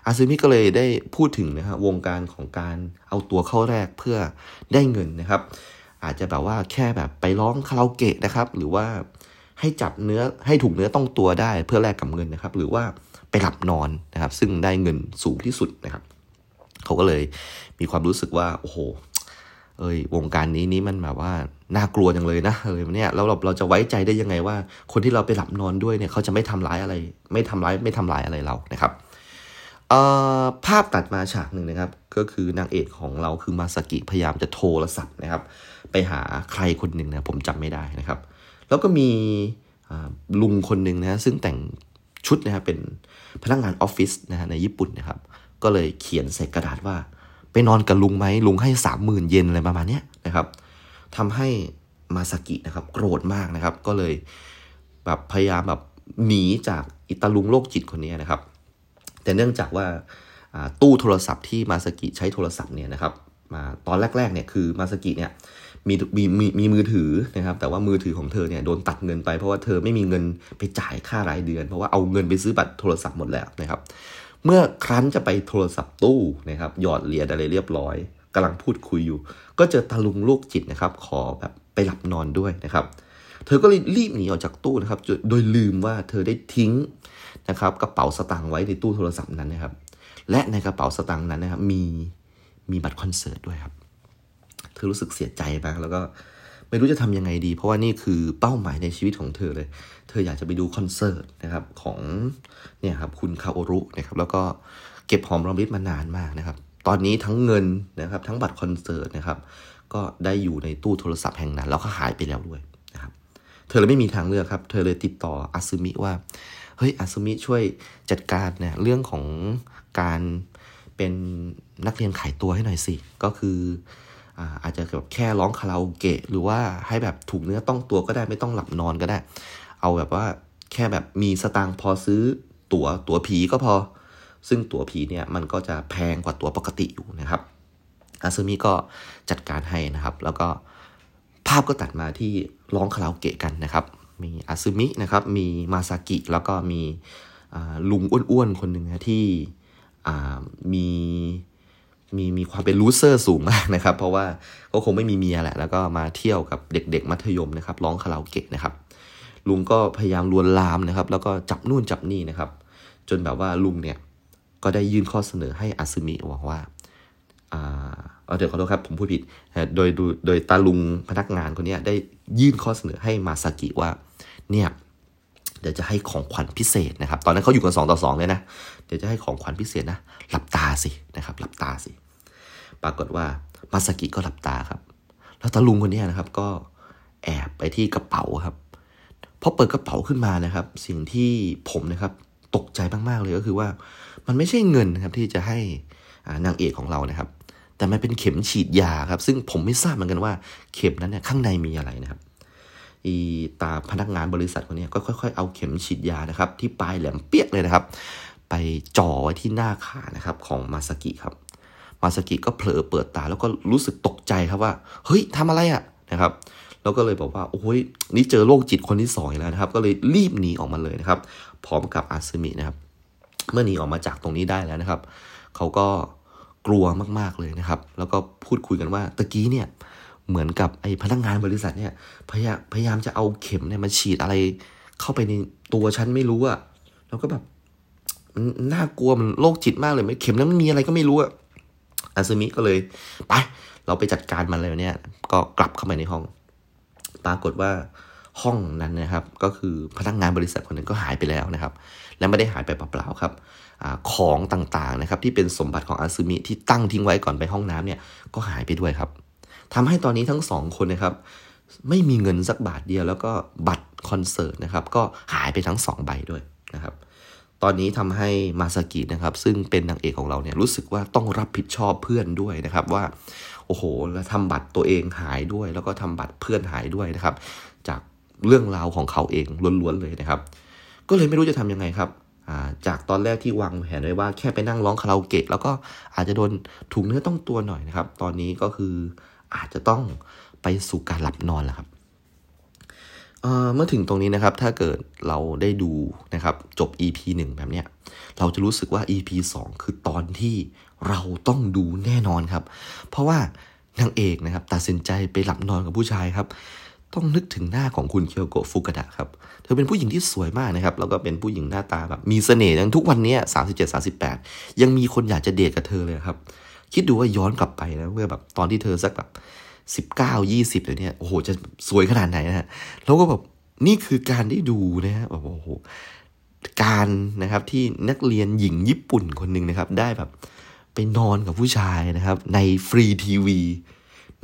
อาซึมิก็เลยได้พูดถึงนะครับวงการของการเอาตัวเข้าแลกเพื่อได้เงินนะครับ อาจจะแบบว่าแค่แบบไปร้องคาราโอเกะนะครับ หรือว่าให้จับเนื้อให้ถูกเนื้อต้องตัวได้เพื่อแลกกับเงินนะครับ หรือว่าไปหลับนอนนะครับ ซึ่งได้เงินสูงที่สุดนะครับ เขาก็เลยมีความรู้สึกว่าโอ้โห เอ้ยวงการนี้นี้มันแบบว่าน่ากลัวจังเลยนะเออเนี่ยแล้วเราเราจะไว้ใจได้ยังไงว่า คนที่เราไปหลับนอนด้วยเนี่ยเขาจะไม่ทำร้ายอะไร ไม่ทำร้ายไม่ทำร้ายอะไรเรานะครับเอ่อภาพตัดมาฉากหนึ่งนะครับ ก็คือนางเอกของเราคือมาสกิพยายามจะโทรศัพท์นะครับ ไปหาใครคนหนึ่งนะผมจำไม่ได้นะครับ แล้วก็มีลุงคนหนึ่งนะซึ่งแต่งชุดนะครับเป็นพนักงานออฟฟิศนะฮะในญี่ปุ่นนะครับ ก็เลยเขียนใส่กระดาษว่า ไปนอนกับลุงไหมลุงให้สามหมื่นเยนอะไรประมาณนี้นะครับทำให้มาสกินะครับ โกรธมากนะครับ ก็เลยแบบพยายามแบบหนีจากอิตาลุงโรคจิตคนนี้นะครับ แต่เนื่องจากว่าตู้โทรศัพท์ที่มาสกิใช้โทรศัพท์เนี่ยนะครับมาตอนแรกๆเนี่ยคือมาสกิเนี่ยมีมีมีมีมือถือนะครับ แต่ว่ามือถือของเธอเนี่ยโดนตัดเงินไปเพราะว่าเธอไม่มีเงินไปจ่ายค่ารายเดือน เพราะว่าเอาเงินไปซื้อบัตรโทรศัพท์หมดแล้วนะครับ เมื่อครั้นจะไปโทรศัพท์ตู้นะครับหยอดเหรียญอะไรเรียบร้อยกำลังพูดคุยอยู่ ก็เจอตาลุงลูกจิตนะครับ ขอแบบไปหลับนอนด้วยนะครับ เธอก็เลยรีบหนีออกจากตู้นะครับ โดยลืมว่าเธอได้ทิ้งนะครับกระเป๋าสตางค์ไว้ในตู้โทรศัพท์นั้นนะครับ และในกระเป๋าสตางค์นั้นนะครับมีมีบัตรคอนเสิร์ตด้วยครับ เธอรู้สึกเสียใจมากแล้วก็ ไม่รู้จะทำยังไงดี เพราะว่านี่คือเป้าหมายในชีวิตของเธอเลย เธออยากจะไปดูคอนเสิร์ตนะครับของเนี่ยครับคุณคาโอรุนะครับแล้วก็เก็บหอมรอมริบมานานมากนะครับ ตอนนี้ทั้งเงินนะครับทั้งบัตรคอนเสิร์ตนะครับก็ได้อยู่ในตู้โทรศัพท์แห่งนั้น แล้วก็หายไปแล้วด้วยนะครับเธอเลยไม่มีทางเลือกครับเธอเลยติดต่ออาซึมิว่าเฮ้ยอาซึมิช่วยจัดการเนี่ยเรื่องของการเป็นนักเรียนขายตัวให้หน่อยสิ ก็คือ อาจจะแบบแค่ร้องคาราโอเกะหรือว่าให้แบบถูกเนื้อต้องตัวก็ได้ไม่ต้องหลับนอนก็ได้ เอาแบบว่าแค่แบบมีสตางค์พอซื้อตัว๋วตั๋วผีก็พอ ซึ่งตั๋วผีเนี่ยมันก็จะแพงกว่าตั๋วปกติอยู่นะครับอาซึมิก็จัดการให้นะครับ แล้วก็ภาพก็ตัดมาที่ร้องคาราโอเกะกันนะครับ มีอาซึมินะครับ มีมาซากิ แล้วก็มีลุงอ้วนๆคนหนึ่งนะที่มี มีมีความเป็นลูเซอร์สูงมากนะครับ เพราะว่าก็คงไม่มีเมียแหละ แล้วก็มาเที่ยวกับเด็ก ๆ มัธยมนะครับร้องคาราโอเกะนะครับ ลุงก็พยายามลวนลามนะครับ แล้วก็จับนู่นจับนี่นะครับ จนแบบว่าลุงเนี่ยก็ได้ยื่นข้อเสนอให้อาซึมิบอกว่าอ่าเดี๋ยวขอโทษครับผมพูดผิด โดยโดยตาลุงพนักงานคนนี้ได้ยื่นข้อเสนอให้มาซากิว่า เนี่ยเดี๋ยวจะให้ของขวัญพิเศษนะครับ ตอนนั้นเขาอยู่กันสองต่อสองเลยนะ เดี๋ยวจะให้ของขวัญพิเศษนะ หลับตาสินะครับ หลับตาสิ ปรากฏว่ามาสกิก็หลับตาครับ แล้วตาลุงคนนี้นะครับ ก็แอบไปที่กระเป๋าครับพอเปิดกระเป๋าขึ้นมานะครับ สิ่งที่ผมนะครับ ตกใจมากๆเลยก็คือว่า มันไม่ใช่เงินนะครับที่จะให้นางเอกของเรานะครับ แต่มันเป็นเข็มฉีดยาครับ ซึ่งผมไม่ทราบเหมือนกันว่า เข็มนั้นเนี่ยข้างในมีอะไรนะครับอีตาพนักงานบริษัทคนนี้ก็ค่อยๆ เอาเข็มฉีดยานะครับ ที่ปลายแหลมเปียกเลยนะครับ ไปจ่อไว้ที่หน้าขานะครับของมาสกิครับ มาสกิก็เผลอเปิดตาแล้วก็รู้สึกตกใจครับว่าเฮ้ยทำอะไรอะนะครับแล้วก็เลยบอกว่าโอ้ยนี่เจอโรคจิตคนที่สองแล้วนะครับ ก็เลยรีบหนีออกมาเลยนะครับ พร้อมกับอาซึมินะครับ เมื่อหนีออกมาจากตรงนี้ได้แล้วนะครับเขาก็กลัวมากๆเลยนะครับ แล้วก็พูดคุยกันว่าตะกี้เนี่ยเหมือนกับไอ้พนักงานบริษัทเนี่ยพยายามพยายามจะเอาเข็มเนี่ยมาฉีดอะไร เข้าไปในตัวฉันไม่รู้อะแล้วก็แบบมันน่ากลัวมันโรคจิตมากเลยไม่เข็มนั้นมันมีอะไรก็ไม่รู้อะ ซึมิก็เลยไปเราไปจัดการมันเลยเนี่ย ก็กลับเข้ามาในห้อง ปรากฏว่าห้องนั้นนะครับ ก็คือพนักงานบริษัทคนหนึ่งก็หายไปแล้วนะครับ และไม่ได้หายไปเปล่าๆครับอของต่างๆนะครับ ที่เป็นสมบัติของอาซึมิที่ตั้งทิ้งไว้ก่อนไปห้องน้ำเนี่ยก็หายไปด้วยครับทำให้ตอนนี้ทั้งสองคนนะครับ ไม่มีเงินสักบาทเดียวแล้วก็บัตรคอนเสิร์ตนะครับ ก็หายไปทั้งสองใบด้วยนะครับ ตอนนี้ทำให้มาสกินะครับ ซึ่งเป็นนางเอกของเราเนี่ยรู้สึกว่าต้องรับผิดชอบเพื่อนด้วยนะครับว่า โอ้โหแล้วทำบัตรตัวเองหายด้วย แล้วก็ทำบัตรเพื่อนหายด้วยนะครับ จากเรื่องราวของเขาเองล้วนๆเลยนะครับ ก็เลยไม่รู้จะทํำยังไงครับจากตอนแรกที่วางแผนไว้ว่าแค่ไปนั่งร้องคาราโอเกะแล้วก็อาจจะโดนถูกเนื้อต้องตัวหน่อยนะครับ ตอนนี้ก็คืออาจจะต้องไปสู่การหลับนอนแล้วครับ เมื่อถึงตรงนี้นะครับ ถ้าเกิดเราได้ดูนะครับ จบ EP 1 แบบเนี้ย เราจะรู้สึกว่า EP 2 คือตอนที่เราต้องดูแน่นอนครับ เพราะว่านางเอกนะครับ ตัดสินใจไปหลับนอนกับผู้ชายครับ ต้องนึกถึงหน้าของคุณเคียวโกะฟุกดะครับ เธอเป็นผู้หญิงที่สวยมากนะครับ แล้วก็เป็นผู้หญิงหน้าตาแบบมีเสน่ห์ยังทุกวันนี้สามสิบเจ็ดสาสิบแปดยังมีคนอยากจะเดทกับเธอเลยครับ คิดดูว่าย้อนกลับไปนะเมื่อแบบตอนที่เธอสักแบบ สิบเก้ายี่สิบเลยเนี่ยโอ้โหจะสวยขนาดไหนนะฮะแล้วก็แบบนี่คือการได้ดูนะฮะแบบโอ้โหการนะครับที่นักเรียนหญิงญี่ปุ่นคนหนึ่งนะครับ ได้แบบไปนอนกับผู้ชายนะครับ ในฟรีทีวี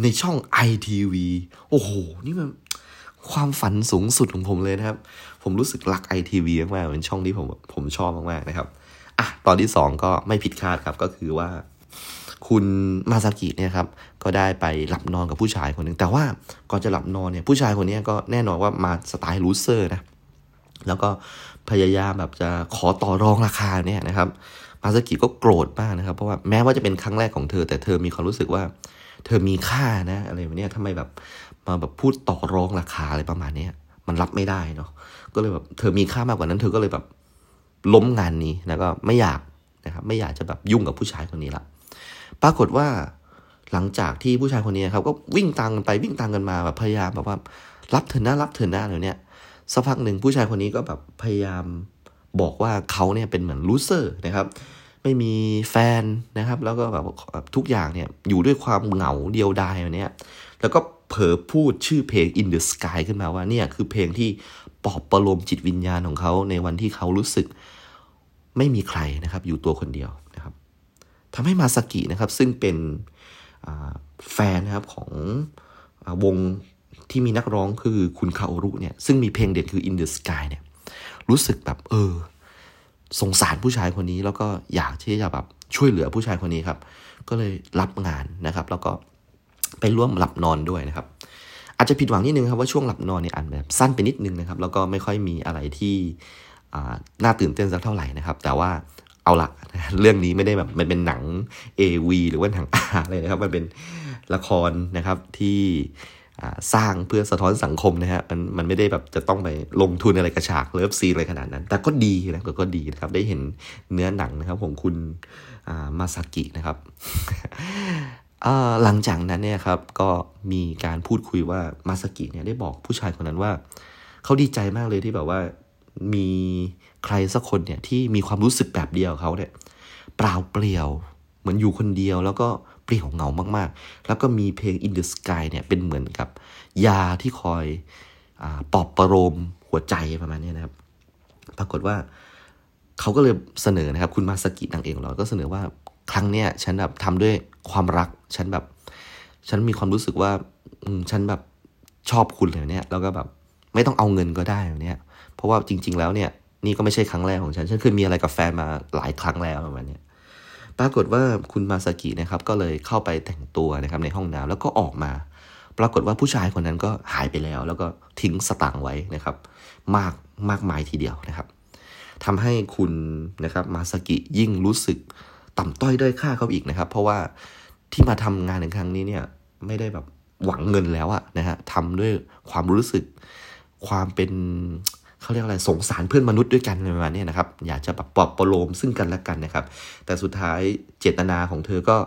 ในช่องไอทีวีโอ้โห นี่มันความฝันสูงสุดของผมเลยนะครับ ผมรู้สึกรักไอทีวีมากๆเป็นช่องที่ผมผมชอบมากๆนะครับ อะ ตอนที่สองก็ไม่ผิดคาดครับก็คือว่า คุณมาซากิเนี่ยครับก็ได้ไปหลับนอนกับผู้ชายคนหนึ่งแต่ว่าก่อนจะหลับนอนเนี่ยผู้ชายคนนี้ก็แน่นอนว่ามาสไตล์ loser นะแล้วก็พยายามแบบจะขอต่อรองราคาเนี่ยนะครับมาซากิก็โกรธมากนะครับ เพราะว่าแม้ว่าจะเป็นครั้งแรกของเธอ แต่เธอมีความรู้สึกว่า เธอมีค่านะอะไรแบบนี้ทำไมแบบมาแบบพูดต่อรองราคาอะไรประมาณนี้มันรับไม่ได้เนาะก็เลยแบบเธอมีค่ามากกว่านั้น เธอก็เลยแบบล้มงานนี้แล้วก็ไม่อยากนะครับไม่อยากจะแบบยุ่งกับผู้ชายคนนี้ละ ปรากฏว่าหลังจากที่ผู้ชายคนนี้ครับก็วิ่งตามกันไปวิ่งตามกันมาแบบพยายามแบบว่า รับเถอะนะรับเถอะนะอะไรเนี้ยสักพักหนึ่งผู้ชายคนนี้ก็แบบพยายามบอกว่าเขาเนี่ยเป็นเหมือนลูเซอร์นะครับ ไม่มีแฟนนะครับ แล้วก็แบบทุกอย่างเนี่ยอยู่ด้วยความเหงาเดียวดายแบบนี้แล้วก็เผลอพูดชื่อเพลง In the Sky ขึ้นมาว่าเนี่ยคือเพลงที่ปลอบประโลมจิตวิญญาณของเขาในวันที่เขารู้สึกไม่มีใครนะครับ อยู่ตัวคนเดียวนะครับ ทำให้มาสกินะครับ ซึ่งเป็นแฟนนะครับของวงที่มีนักร้องคือคุณคาโอรุเนี่ย ซึ่งมีเพลงเด็ดคือ In the Sky เนี่ย รู้สึกแบบเออ สงสารผู้ชายคนนี้ แล้วก็อยากที่จะแบบช่วยเหลือผู้ชายคนนี้ครับ ก็เลยรับงานนะครับ แล้วก็ไปร่วมหลับนอนด้วยนะครับ อาจจะผิดหวังนิดนึงครับว่าช่วงหลับนอนเนี่ยอันแบบสั้นไปนิดนึงนะครับ แล้วก็ไม่ค่อยมีอะไรที่น่าตื่นเต้นสักเท่าไหร่นะครับ แต่ว่า เอาละเรื่องนี้ไม่ได้แบบมันเป็นหนัง AV หรือว่าหนังอาเลยนะครับ มันเป็นละครนะครับที่สร้างเพื่อสะท้อนสังคมนะฮะมันมันไม่ได้แบบจะต้องไปลงทุนอะไรกระฉากเลิฟซีอะไรขนาดนั้น แต่ก็ดีนะก็ดีนะครับ ได้เห็นเนื้อหนังนะครับของคุณมาซากินะครับหลังจากนั้นเนี่ยครับก็มีการพูดคุยว่ามาสกิเนี่ยได้บอกผู้ชายคนนั้นว่า เขาดีใจมากเลยที่แบบว่ามี ใครสักคนเนี่ยที่มีความรู้สึกแบบเดียวเขาเนี่ยเปล่าเปลี่ยวเหมือนอยู่คนเดียวแล้วก็เปลี่ยวเหงามากๆ แล้วก็มีเพลง In the Sky เนี่ยเป็นเหมือนกับ ยาที่คอยอปอบประโลมหัวใจประมาณนี้นะครับ ปรากฏว่าเขาก็เลยเสนอนะครับ คุณมาสกินางเอกของเราก็เสนอว่าครั้งเนี้ยฉันแบบทำด้วยความรักฉันแบบ ฉันมีความรู้สึกว่าฉันแบบชอบคุณเลยเนี่ยแล้วก็แบบไม่ต้องเอาเงินก็ได้เนี่ยเพราะว่าจริง ๆ แล้วเนี่ย นี่ก็ไม่ใช่ครั้งแรกของฉัน ฉันเคยมีอะไรกับแฟนมาหลายครั้งแล้วประมาณนี้ปรากฏว่าคุณมาสกินะครับ ก็เลยเข้าไปแต่งตัวนะครับในห้องน้ำแล้วก็ออกมา ปรากฏว่าผู้ชายคนนั้นก็หายไปแล้ว แล้วก็ทิ้งสตางค์ไว้นะครับ มากมากมายทีเดียวนะครับทำให้คุณนะครับมาสกิยิ่งรู้สึกต่ำต้อยด้อยค่าเขาอีกนะครับ เพราะว่าที่มาทำงานในครั้งนี้เนี่ยไม่ได้แบบหวังเงินแล้วอะนะฮะทำด้วยความรู้สึกความเป็น เขาเรียกอะไรสงสารเพื่อนมนุษย์ด้วยกันประมาณนี้นะครับ อยากจะแบบปลอบประโลมซึ่งกันและกันนะครับ แต่สุดท้ายเจตนาของเธอก็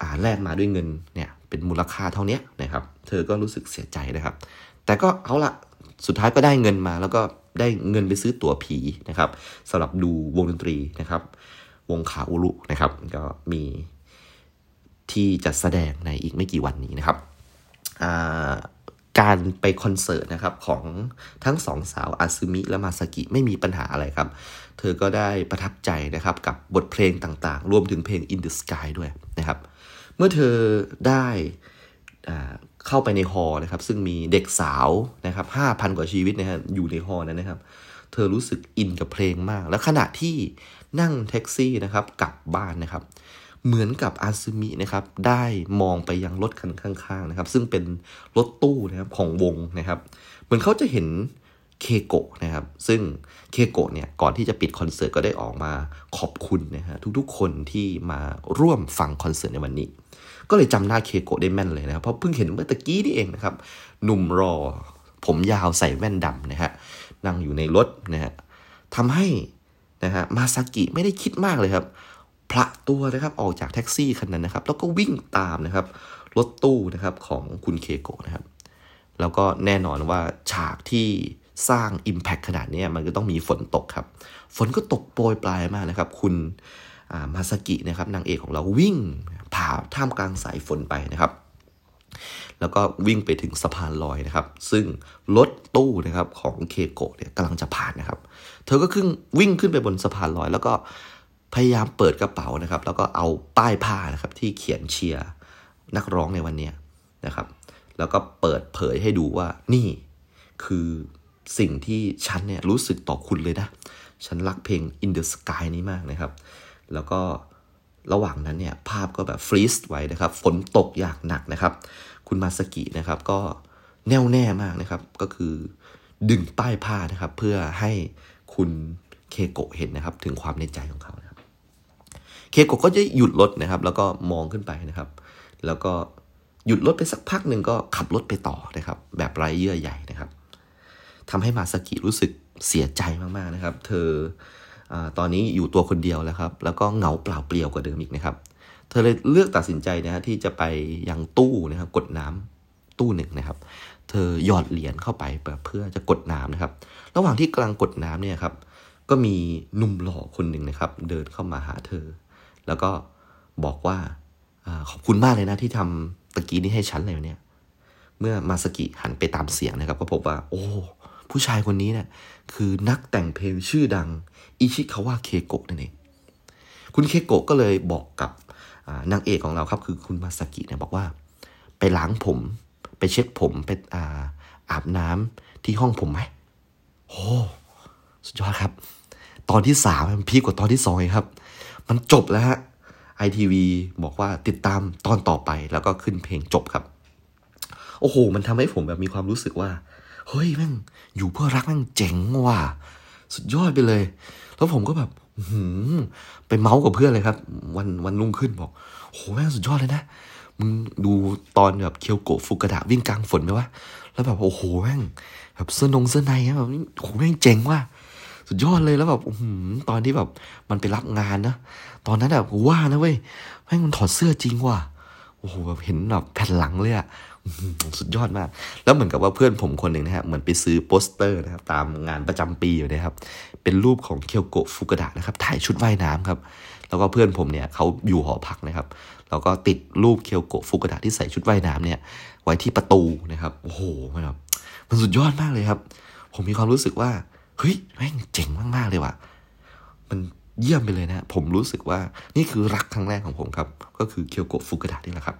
อแลกมาด้วยเงินเนี่ยเป็นมูลค่าเท่านี้นะครับ เธอก็รู้สึกเสียใจนะครับ แต่ก็เอาละสุดท้ายก็ได้เงินมา แล้วก็ได้เงินไปซื้อตั๋วผีนะครับสำหรับดูวงดนตรีนะครับ วงขาอุรุนะครับ ก็มีที่จะแสดงในอีกไม่กี่วันนี้นะครับ การไปคอนเสิร์ตนะครับของทั้งสองสาวอาซึมิและมาสกิไม่มีปัญหาอะไรครับ เธอก็ได้ประทับใจนะครับกับบทเพลงต่างๆ รวมถึงเพลง In the Sky ด้วยนะครับ เมื่อเธอได้เข้าไปในฮอลนะครับ ซึ่งมีเด็กสาวนะครับห้าพันกว่าชีวิตนะฮะอยู่ในฮอลนั้นนะครับ เธอรู้สึกอินกับเพลงมาก แล้วขณะที่นั่งแท็กซี่นะครับกลับบ้านนะครับ เหมือนกับอาซึมินะครับ ได้มองไปยังรถคันข้างๆนะครับ ซึ่งเป็นรถตู้นะครับของวงนะครับ เหมือนเขาจะเห็นเคโกะนะครับ ซึ่งเคโกะเนี่ย ก่อนที่จะปิดคอนเสิร์ตก็ได้ออกมาขอบคุณนะฮะทุกๆ คนที่มาร่วมฟังคอนเสิร์ตในวันนี้ ก็เลยจำหน้าเคโกะได้แม่นเลยนะครับ เพราะเพิ่งเห็นเมื่อตะกี้นี่เองนะครับ หนุ่มรอ ผมยาวใส่แว่นดำนะฮะ นั่งอยู่ในรถนะฮะทำให้นะฮะมาซากิไม่ได้คิดมากเลยครับ พระตัวนะครับออกจากแท็กซี่คันนั้นนะครับ แล้วก็วิ่งตามนะครับรถตู้นะครับของคุณเคโกะนะครับ แล้วก็แน่นอนว่าฉากที่สร้าง Impact ขนาดนี้มันก็ต้องมีฝนตกครับ ฝนก็ตกโปรยปลายมากนะครับ คุณมาสกินะครับนางเอกของเราวิ่งผ่าท่ามกลางสายฝนไปนะครับ แล้วก็วิ่งไปถึงสะพานลอยนะครับ ซึ่งรถตู้นะครับของเคโกะเนี่ยกำลังจะผ่านนะครับ เธอก็ขึ้นวิ่งขึ้นไปบนสะพานลอย แล้วก็ พยายามเปิดกระเป๋านะครับ แล้วก็เอาป้ายผ้านะครับที่เขียนเชียร์นักร้องในวันนี้นะครับ แล้วก็เปิดเผยให้ดูว่านี่คือสิ่งที่ฉันเนี่ยรู้สึกต่อคุณเลยนะ ฉันรักเพลง In the Sky นี้มากนะครับ แล้วก็ระหว่างนั้นเนี่ยภาพก็แบบฟรีสไว้นะครับ ฝนตกอย่างหนักนะครับ คุณมาสกินะครับก็แน่วแน่มากนะครับ ก็คือดึงป้ายผ้านะครับ เพื่อให้คุณเคโกะเห็นนะครับ ถึงความในใจของเขา เคโกก็จะหยุดรถนะครับ แล้วก็มองขึ้นไปนะครับ แล้วก็หยุดรถไปสักพักหนึ่งก็ขับรถไปต่อนะครับ แบบไร้เยื่อใหญ่นะครับทำให้มาสกิรู้สึกเสียใจมากๆนะครับ เธออตอนนี้อยู่ตัวคนเดียวแล้วครับ แล้วก็เหงาเปล่าเปลี่ยวกว่าเดิมอีกนะครับ เธอเลยเลือกตัดสินใจนะฮะที่จะไปยังตู้นะครับกดน้ำตู้หนึ่งนะครับ เธอหยอดเหรียญเข้าไปเพื่อจะกดน้ำนะครับ ระหว่างที่กำลังกดน้ำเนี่ยครับ ก็มีหนุ่มหล่อคนหนึ่งนะครับ เดินเข้ามาหาเธอ แล้วก็บอกว่าขอบคุณมากเลยนะที่ทำตะกี้นี้ให้ฉันเลยเนี่ย เมื่อมาสกิหันไปตามเสียงนะครับ ก็พบว่า โอ้ผู้ชายคนนี้เนี่ยคือนักแต่งเพลงชื่อดังอิชิคาวะเคโกะนั่นเองคุณเคโกะก็เลยบอกกับนางเอกของเราครับ คือคุณมาสกิเนี่ยบอกว่า ไปล้างผม ไปเช็ดผมไปอาอาบน้ำที่ห้องผมไหมโอ้สุดยอดครับ ตอนที่สามมันพีกกว่าตอนที่สองครับ มันจบแล้วฮะไอทีวีบอกว่าติดตามตอนต่อไปแล้วก็ขึ้นเพลงจบครับ โอ้โห มันทำให้ผมแบบมีความรู้สึกว่า เฮ้ยแม่งอยู่เพื่อรักแม่งเจ๋งว่ะสุดยอดไปเลย แล้วผมก็แบบหืมไปเมาส์กับเพื่อนเลยครับ วันวันรุ่งขึ้นบอกโหแม่งสุดยอดเลยนะมึงดูตอนแบบเคียวโกะฟุกาดะวิ่งกลางฝนไหมวะแล้วแบบโอ้โหแม่งแบบเสื้อนงเสื้อในแบบโอ้โหแม่งเจ๋งว่ะ สุดยอดเลยแล้วแบบตอนที่แบบมันไปรับงานนะ ตอนนั้นแบบว่านะเว้ยแม่งมันถอดเสื้อจริงว่ะโอ้โหแบบเห็นแบบแผ่นหลังเลยอะสุดยอดมาก แล้วเหมือนกับว่าเพื่อนผมคนหนึ่งนะครับเหมือนไปซื้อโปสเตอร์นะครับ ตามงานประจำปีอยู่นะครับ เป็นรูปของเคียวโกะฟุกาดะนะครับ ถ่ายชุดว่ายน้ำครับ แล้วก็เพื่อนผมเนี่ยเขาอยู่หอพักนะครับ แล้วก็ติดรูปเคียวโกะฟุกดะที่ใส่ชุดว่ายน้ำเนี่ย ไว้ที่ประตูนะครับ โอ้โห มันแบบมันสุดยอดมากเลยครับ ผมมีความรู้สึกว่า เฮ้ยแม่งเจ๋งมาก ๆ เลยว่ะ มันเยี่ยมไปเลยนะ ผมรู้สึกว่านี่คือรักครั้งแรกของผมครับ ก็คือเคียวโกะฟุกดะนี่แหละครับ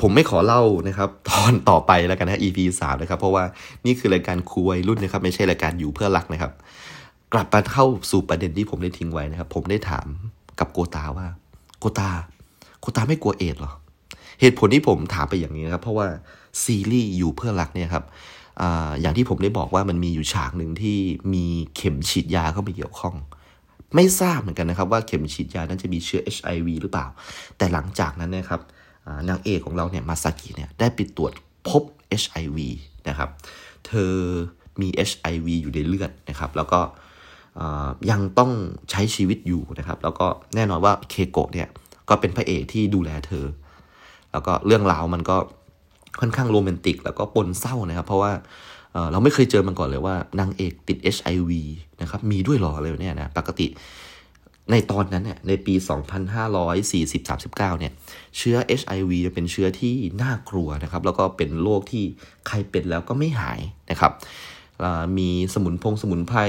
ผมไม่ขอเล่านะครับ ตอนต่อไปแล้วกันนะ EP สามนะครับ เพราะว่านี่คือรายการคุยรุ่นนะครับ ไม่ใช่รายการอยู่เพื่อรักนะครับ กลับมาเข้าสู่ประเด็นที่ผมได้ทิ้งไว้นะครับ ผมได้ถามกับโกตาว่า โกตา โกตาไม่กลัวเอดหรอ เหตุผลที่ผมถามไปอย่างนี้นะครับ เพราะว่าซีรีส์อยู่เพื่อรักเนี่ยครับ อย่างที่ผมได้บอกว่ามันมีอยู่ฉากหนึ่งที่มีเข็มฉีดยาเข้าไปเกี่ยวข้อง ไม่ทราบเหมือนกันนะครับ ว่าเข็มฉีดยานั้นจะมีเชื้อ HIV หรือเปล่า แต่หลังจากนั้นนะครับนางเอกของเราเนี่ยมาซากิเนี่ยได้ไปตรวจพบ HIV นะครับ เธอมี HIV อยู่ในเลือดนะครับ แล้วก็ยังต้องใช้ชีวิตอยู่นะครับ แล้วก็แน่นอนว่าเคโกะเนี่ยก็เป็นพระเอกที่ดูแลเธอ แล้วก็เรื่องราวมันก็ ค่อนข้างโรแมนติก แล้วก็ปนเศร้านะครับ เพราะว่าเราไม่เคยเจอมันก่อนเลยว่านางเอกติด HIV นะครับ มีด้วยหรอเลยเนี่ยนะ ปกติในตอนนั้นเนี่ย ในปี 2540-39 เนี่ย เชื้อ HIV จะเป็นเชื้อที่น่ากลัวนะครับ แล้วก็เป็นโรคที่ใครเป็นแล้วก็ไม่หายนะครับ มีสมุนพงสมุนไพร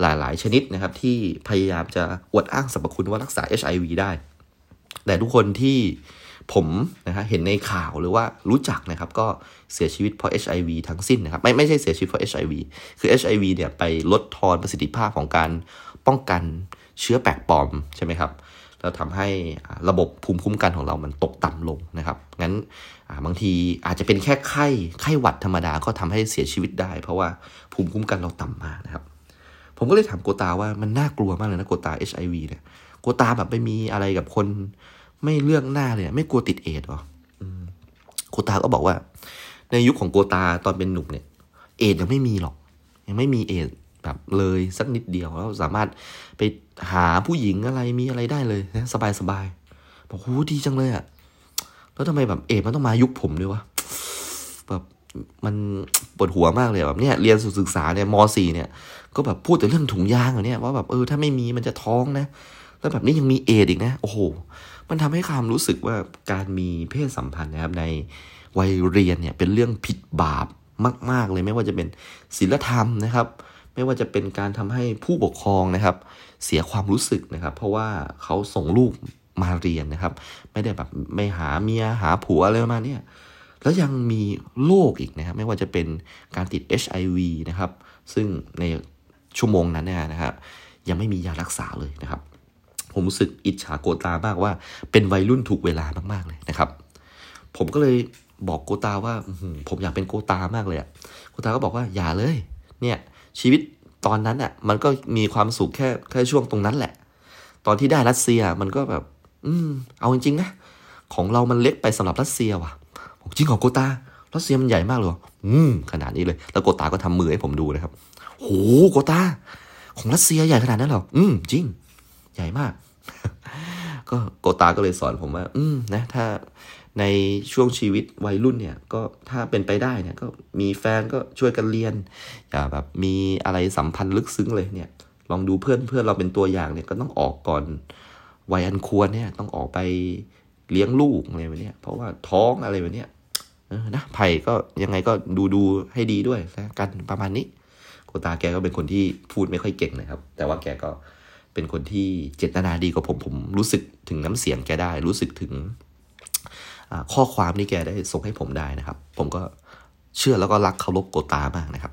หลาย ๆ ชนิดนะครับ ที่พยายามจะอวดอ้างสรรพคุณว่ารักษา HIV ได้ แต่ทุกคนที่ ผมนะฮะเห็นในข่าวหรือว่ารู้จักนะครับก็เสียชีวิตเพราะ HIV ทั้งสิ้นนะครับไม่ไม่ใช่เสียชีวิตเพราะ HIV คือ HIV เนี่ยไปลดทอนประสิทธิภาพของการป้องกันเชื้อแปลกปลอมใช่ไหมครับแล้วทำให้ระบบภูมิคุ้มกันของเรามันตกต่ำลงนะครับ งั้นบางทีอาจจะเป็นแค่ไข้ไข้หวัดธรรมดาก็ทำให้เสียชีวิตได้ เพราะว่าภูมิคุ้มกันเราต่ำมากนะครับ ผมก็เลยถามโกตาว่ามันน่ากลัวมากเลยนะโกตา HIV เนี่ยโกตาแบบไปมีอะไรกับคน ไม่เลือกหน้าเลยไม่กลัวติดเอดหรอโกตาก็บอกว่า ในยุคของโกตาตอนเป็นหนุ่มเนี่ย เอดยังไม่มีหรอก ยังไม่มีเอดแบบเลยสักนิดเดียวแล้วสามารถไปหาผู้หญิงอะไรมีอะไรได้เลยนะสบายสบายบอกโหดีจังเลยอะ่ะแล้วทำไมแบบเอดมันต้องมายุคผมด้วยวะแบบมันปวดหัวมากเลยแบบเนี้ยเรียนศึกษาเนี่ยมสี่เนี่ย ก็แบบพูดแต่เรื่องถุงยางเหรอเนี่ยว่าแบบเออถ้าไม่มีมันจะท้องนะ แล้วแบบนี้ยังมีเอดอีกนะ โอ้โห มันทำให้ความรู้สึกว่าการมีเพศสัมพันธ์นะครับในวัยเรียนเนี่ยเป็นเรื่องผิดบาปมาก ๆ เลยไม่ว่าจะเป็นศีลธรรมนะครับ ไม่ว่าจะเป็นการทำให้ผู้ปกครองนะครับ เสียความรู้สึกนะครับ เพราะว่าเขาส่งลูกมาเรียนนะครับ ไม่ได้แบบไม่หาเมียหาผัวอะไรมาเนี่ยแล้วยังมีโรคอีกนะครับ ไม่ว่าจะเป็นการติด HIV นะครับ ซึ่งในชั่วโมงนั้นเนี่ยนะครับยังไม่มียารักษาเลยนะครับ ผมรู้สึกอิจฉาโกตามากว่า เป็นวัยรุ่นถูกเวลามากๆเลยนะครับ ผมก็เลยบอกโกตาว่าผมอยากเป็นโกตามากเลยอะโกตาก็บอกว่าอย่าเลย เนี่ย ชีวิตตอนนั้นอะมันก็มีความสุขแค่แค่ช่วงตรงนั้นแหละ ตอนที่ได้รัสเซียมันก็แบบ อืม เอาจริงๆนะของเรามันเล็กไปสำหรับรัสเซียว่ะจริงของโกตารัสเซียมันใหญ่มากเลยอืมขนาดนี้เลย แล้วโกตาก็ทำมือให้ผมดูนะครับโหโกตาของรัสเซียใหญ่ขนาดนั้นเหรออืมจริง ใหญ่มาก ก็โกตาก็เลยสอนผมว่า อืมนะ ถ้าในช่วงชีวิตวัยรุ่นเนี่ย ก็ถ้าเป็นไปได้เนี่ย ก็มีแฟนก็ช่วยกันเรียน อย่าแบบมีอะไรสัมพันธ์ลึกซึ้งเลยเนี่ย ลองดูเพื่อนเพื่อนเราเป็นตัวอย่างเนี่ยก็ต้องออกก่อนวัยอันควรเนี่ย ต้องออกไปเลี้ยงลูกอะไรแบบนี้เพราะว่าท้องอะไรแบบนี้นะไผ่ก็ยังไงก็ดูดูให้ดีด้วยนะกันประมาณนี้ โกตาแกก็เป็นคนที่พูดไม่ค่อยเก่งนะครับ แต่ว่าแกก็ เป็นคนที่เจตนาดีกว่าผม ผมรู้สึกถึงน้ำเสียงแกได้ รู้สึกถึงข้อความที่แกได้ส่งให้ผมได้นะครับ ผมก็เชื่อแล้วก็รักเคารพโกตามากนะครับ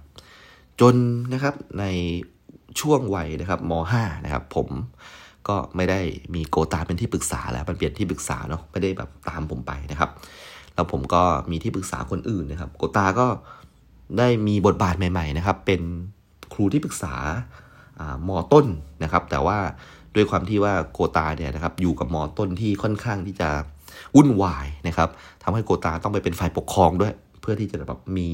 จนนะครับในช่วงวัยนะครับม .5 นะครับ ผมก็ไม่ได้มีโกตาเป็นที่ปรึกษาแล้วมันเปลี่ยนที่ปรึกษาเนาะไม่ได้แบบตามผมไปนะครับ แล้วผมก็มีที่ปรึกษาคนอื่นนะครับ โกตาก็ได้มีบทบาทใหม่ ๆ นะครับ เป็นครูที่ปรึกษา มอต้นนะครับ แต่ว่าด้วยความที่ว่าโกตาเนี่ยนะครับอยู่กับมอต้นที่ค่อนข้างที่จะวุ่นวายนะครับทำให้โกตาต้องไปเป็นฝ่ายปกครองด้วย เพื่อที่จะแบบมี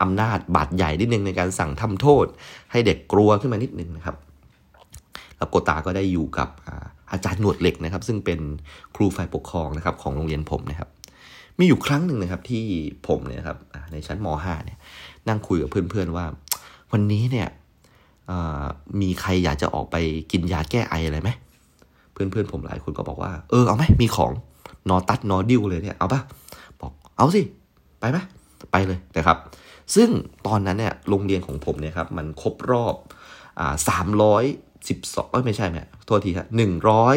อำนาจบาดใหญ่นิดนึงในการสั่งทำโทษ ให้เด็กกลัวขึ้นมานิดนึงนะครับแล้วโกตาก็ได้อยู่กับอาจารย์หนวดเหล็กนะครับ ซึ่งเป็นครูฝ่ายปกครองนะครับของโรงเรียนผมนะครับมีอยู่ครั้งหนึ่งนะครับที่ผมเนี่ยครับในชั้นม .5 เนี่ยนั่งคุยกับเพื่อนๆว่า วันนี้เนี่ย มีใครอยากจะออกไปกินยาแก้ไออะไรไหมเพื่อนๆผมหลายคนก็บอกว่า เออเอาไหมมีของนอตัดนอดิวเลยเนี่ยเอาปะบอกเอาสิไปไหมไปเลยนะครับ ซึ่งตอนนั้นเนี่ยโรงเรียนของผมเนี่ยครับมันครบรอบสามร้อยสิบสองไม่ใช่ไหมโทษทีครับหนึ่งร้อย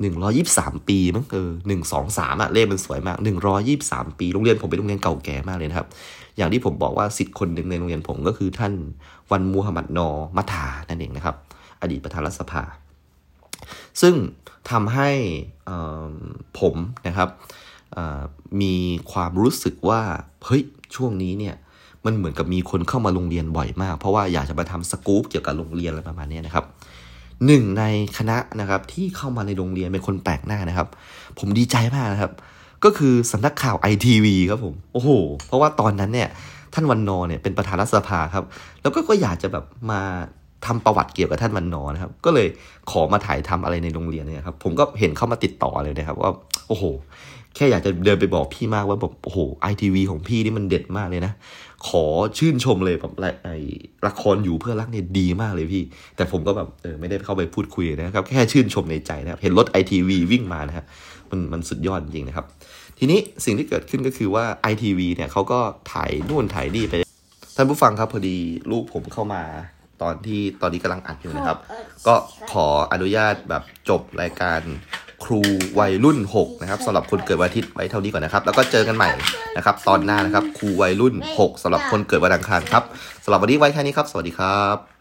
หนึ่งร้อยิบสามปีมั้งเออหนึ่งสองสามอะเลขมันสวยมากหนึ่งร้อยิบสามปี โรงเรียนผมเป็นโรงเรียนเก่าแก่มากเลยนะครับ อย่างที่ผมบอกว่าสิทธิ์คนหนึ่งในโรงเรียนผมก็คือท่านวันมูฮัมหมัดนอมัทานั่นเองนะครับ อดีตประธานรัฐสภา ซึ่งทำให้ผมนะครับมีความรู้สึกว่าเฮ้ยช่วงนี้เนี่ยมันเหมือนกับมีคนเข้ามาโรงเรียนบ่อยมาก เพราะว่าอยากจะมาทำสกู๊ปเกี่ยวกับโรงเรียนอะไรประมาณนี้นะครับหนึ่งในคณะนะครับที่เข้ามาในโรงเรียนเป็นคนแปลกหน้านะครับ ผมดีใจมากนะครับ ก็คือสำนักข่าวไอทีวีครับผม โอ้โห เพราะว่าตอนนั้นเนี่ยท่านวันนอเนี่ยเป็นประธานรัฐสภาครับ แล้วก็ก็อยากจะแบบมาทำประวัติเกี่ยวกับท่านวันนอนะครับ ก็เลยขอมาถ่ายทำอะไรในโรงเรียนเนี่ยครับ ผมก็เห็นเข้ามาติดต่อเลยนะครับ ว่า โอ้โห แค่อยากจะเดินไปบอกพี่มากว่าแบบโอ้โหไอทีวีของพี่นี่มันเด็ดมากเลยนะ ขอชื่นชมเลยแบบไอละครอยู่เพื่อรักเนี่ยดีมากเลยพี่ แต่ผมก็แบบเออไม่ได้เข้าไปพูดคุยนะครับ แค่ชื่นชมในใจนะครับ เห็นรถไอทีวีวิ่งมานะครับ มันมันสุดยอดจริงนะครับ ทีนี้สิ่งที่เกิดขึ้นก็คือว่า ITV เนี่ยเขาก็ถ่ายนู่นถ่ายนี่ไป ท่านผู้ฟังครับพอดีลูกผมเข้ามาตอนที่ตอนนี้กำลังอัดอยู่นะครับ ก็ขออนุญาตแบบจบรายการครูวัยรุ่น 6 นะครับสำหรับคนเกิดวันอาทิตย์ไว้เท่านี้ก่อนนะครับ แล้วก็เจอกันใหม่นะครับ ตอนหน้านะครับครูวัยรุ่น 6สำหรับคนเกิดวันอังคารครับสำหรับวันนี้ไว้แค่นี้ครับ สวัสดีครับ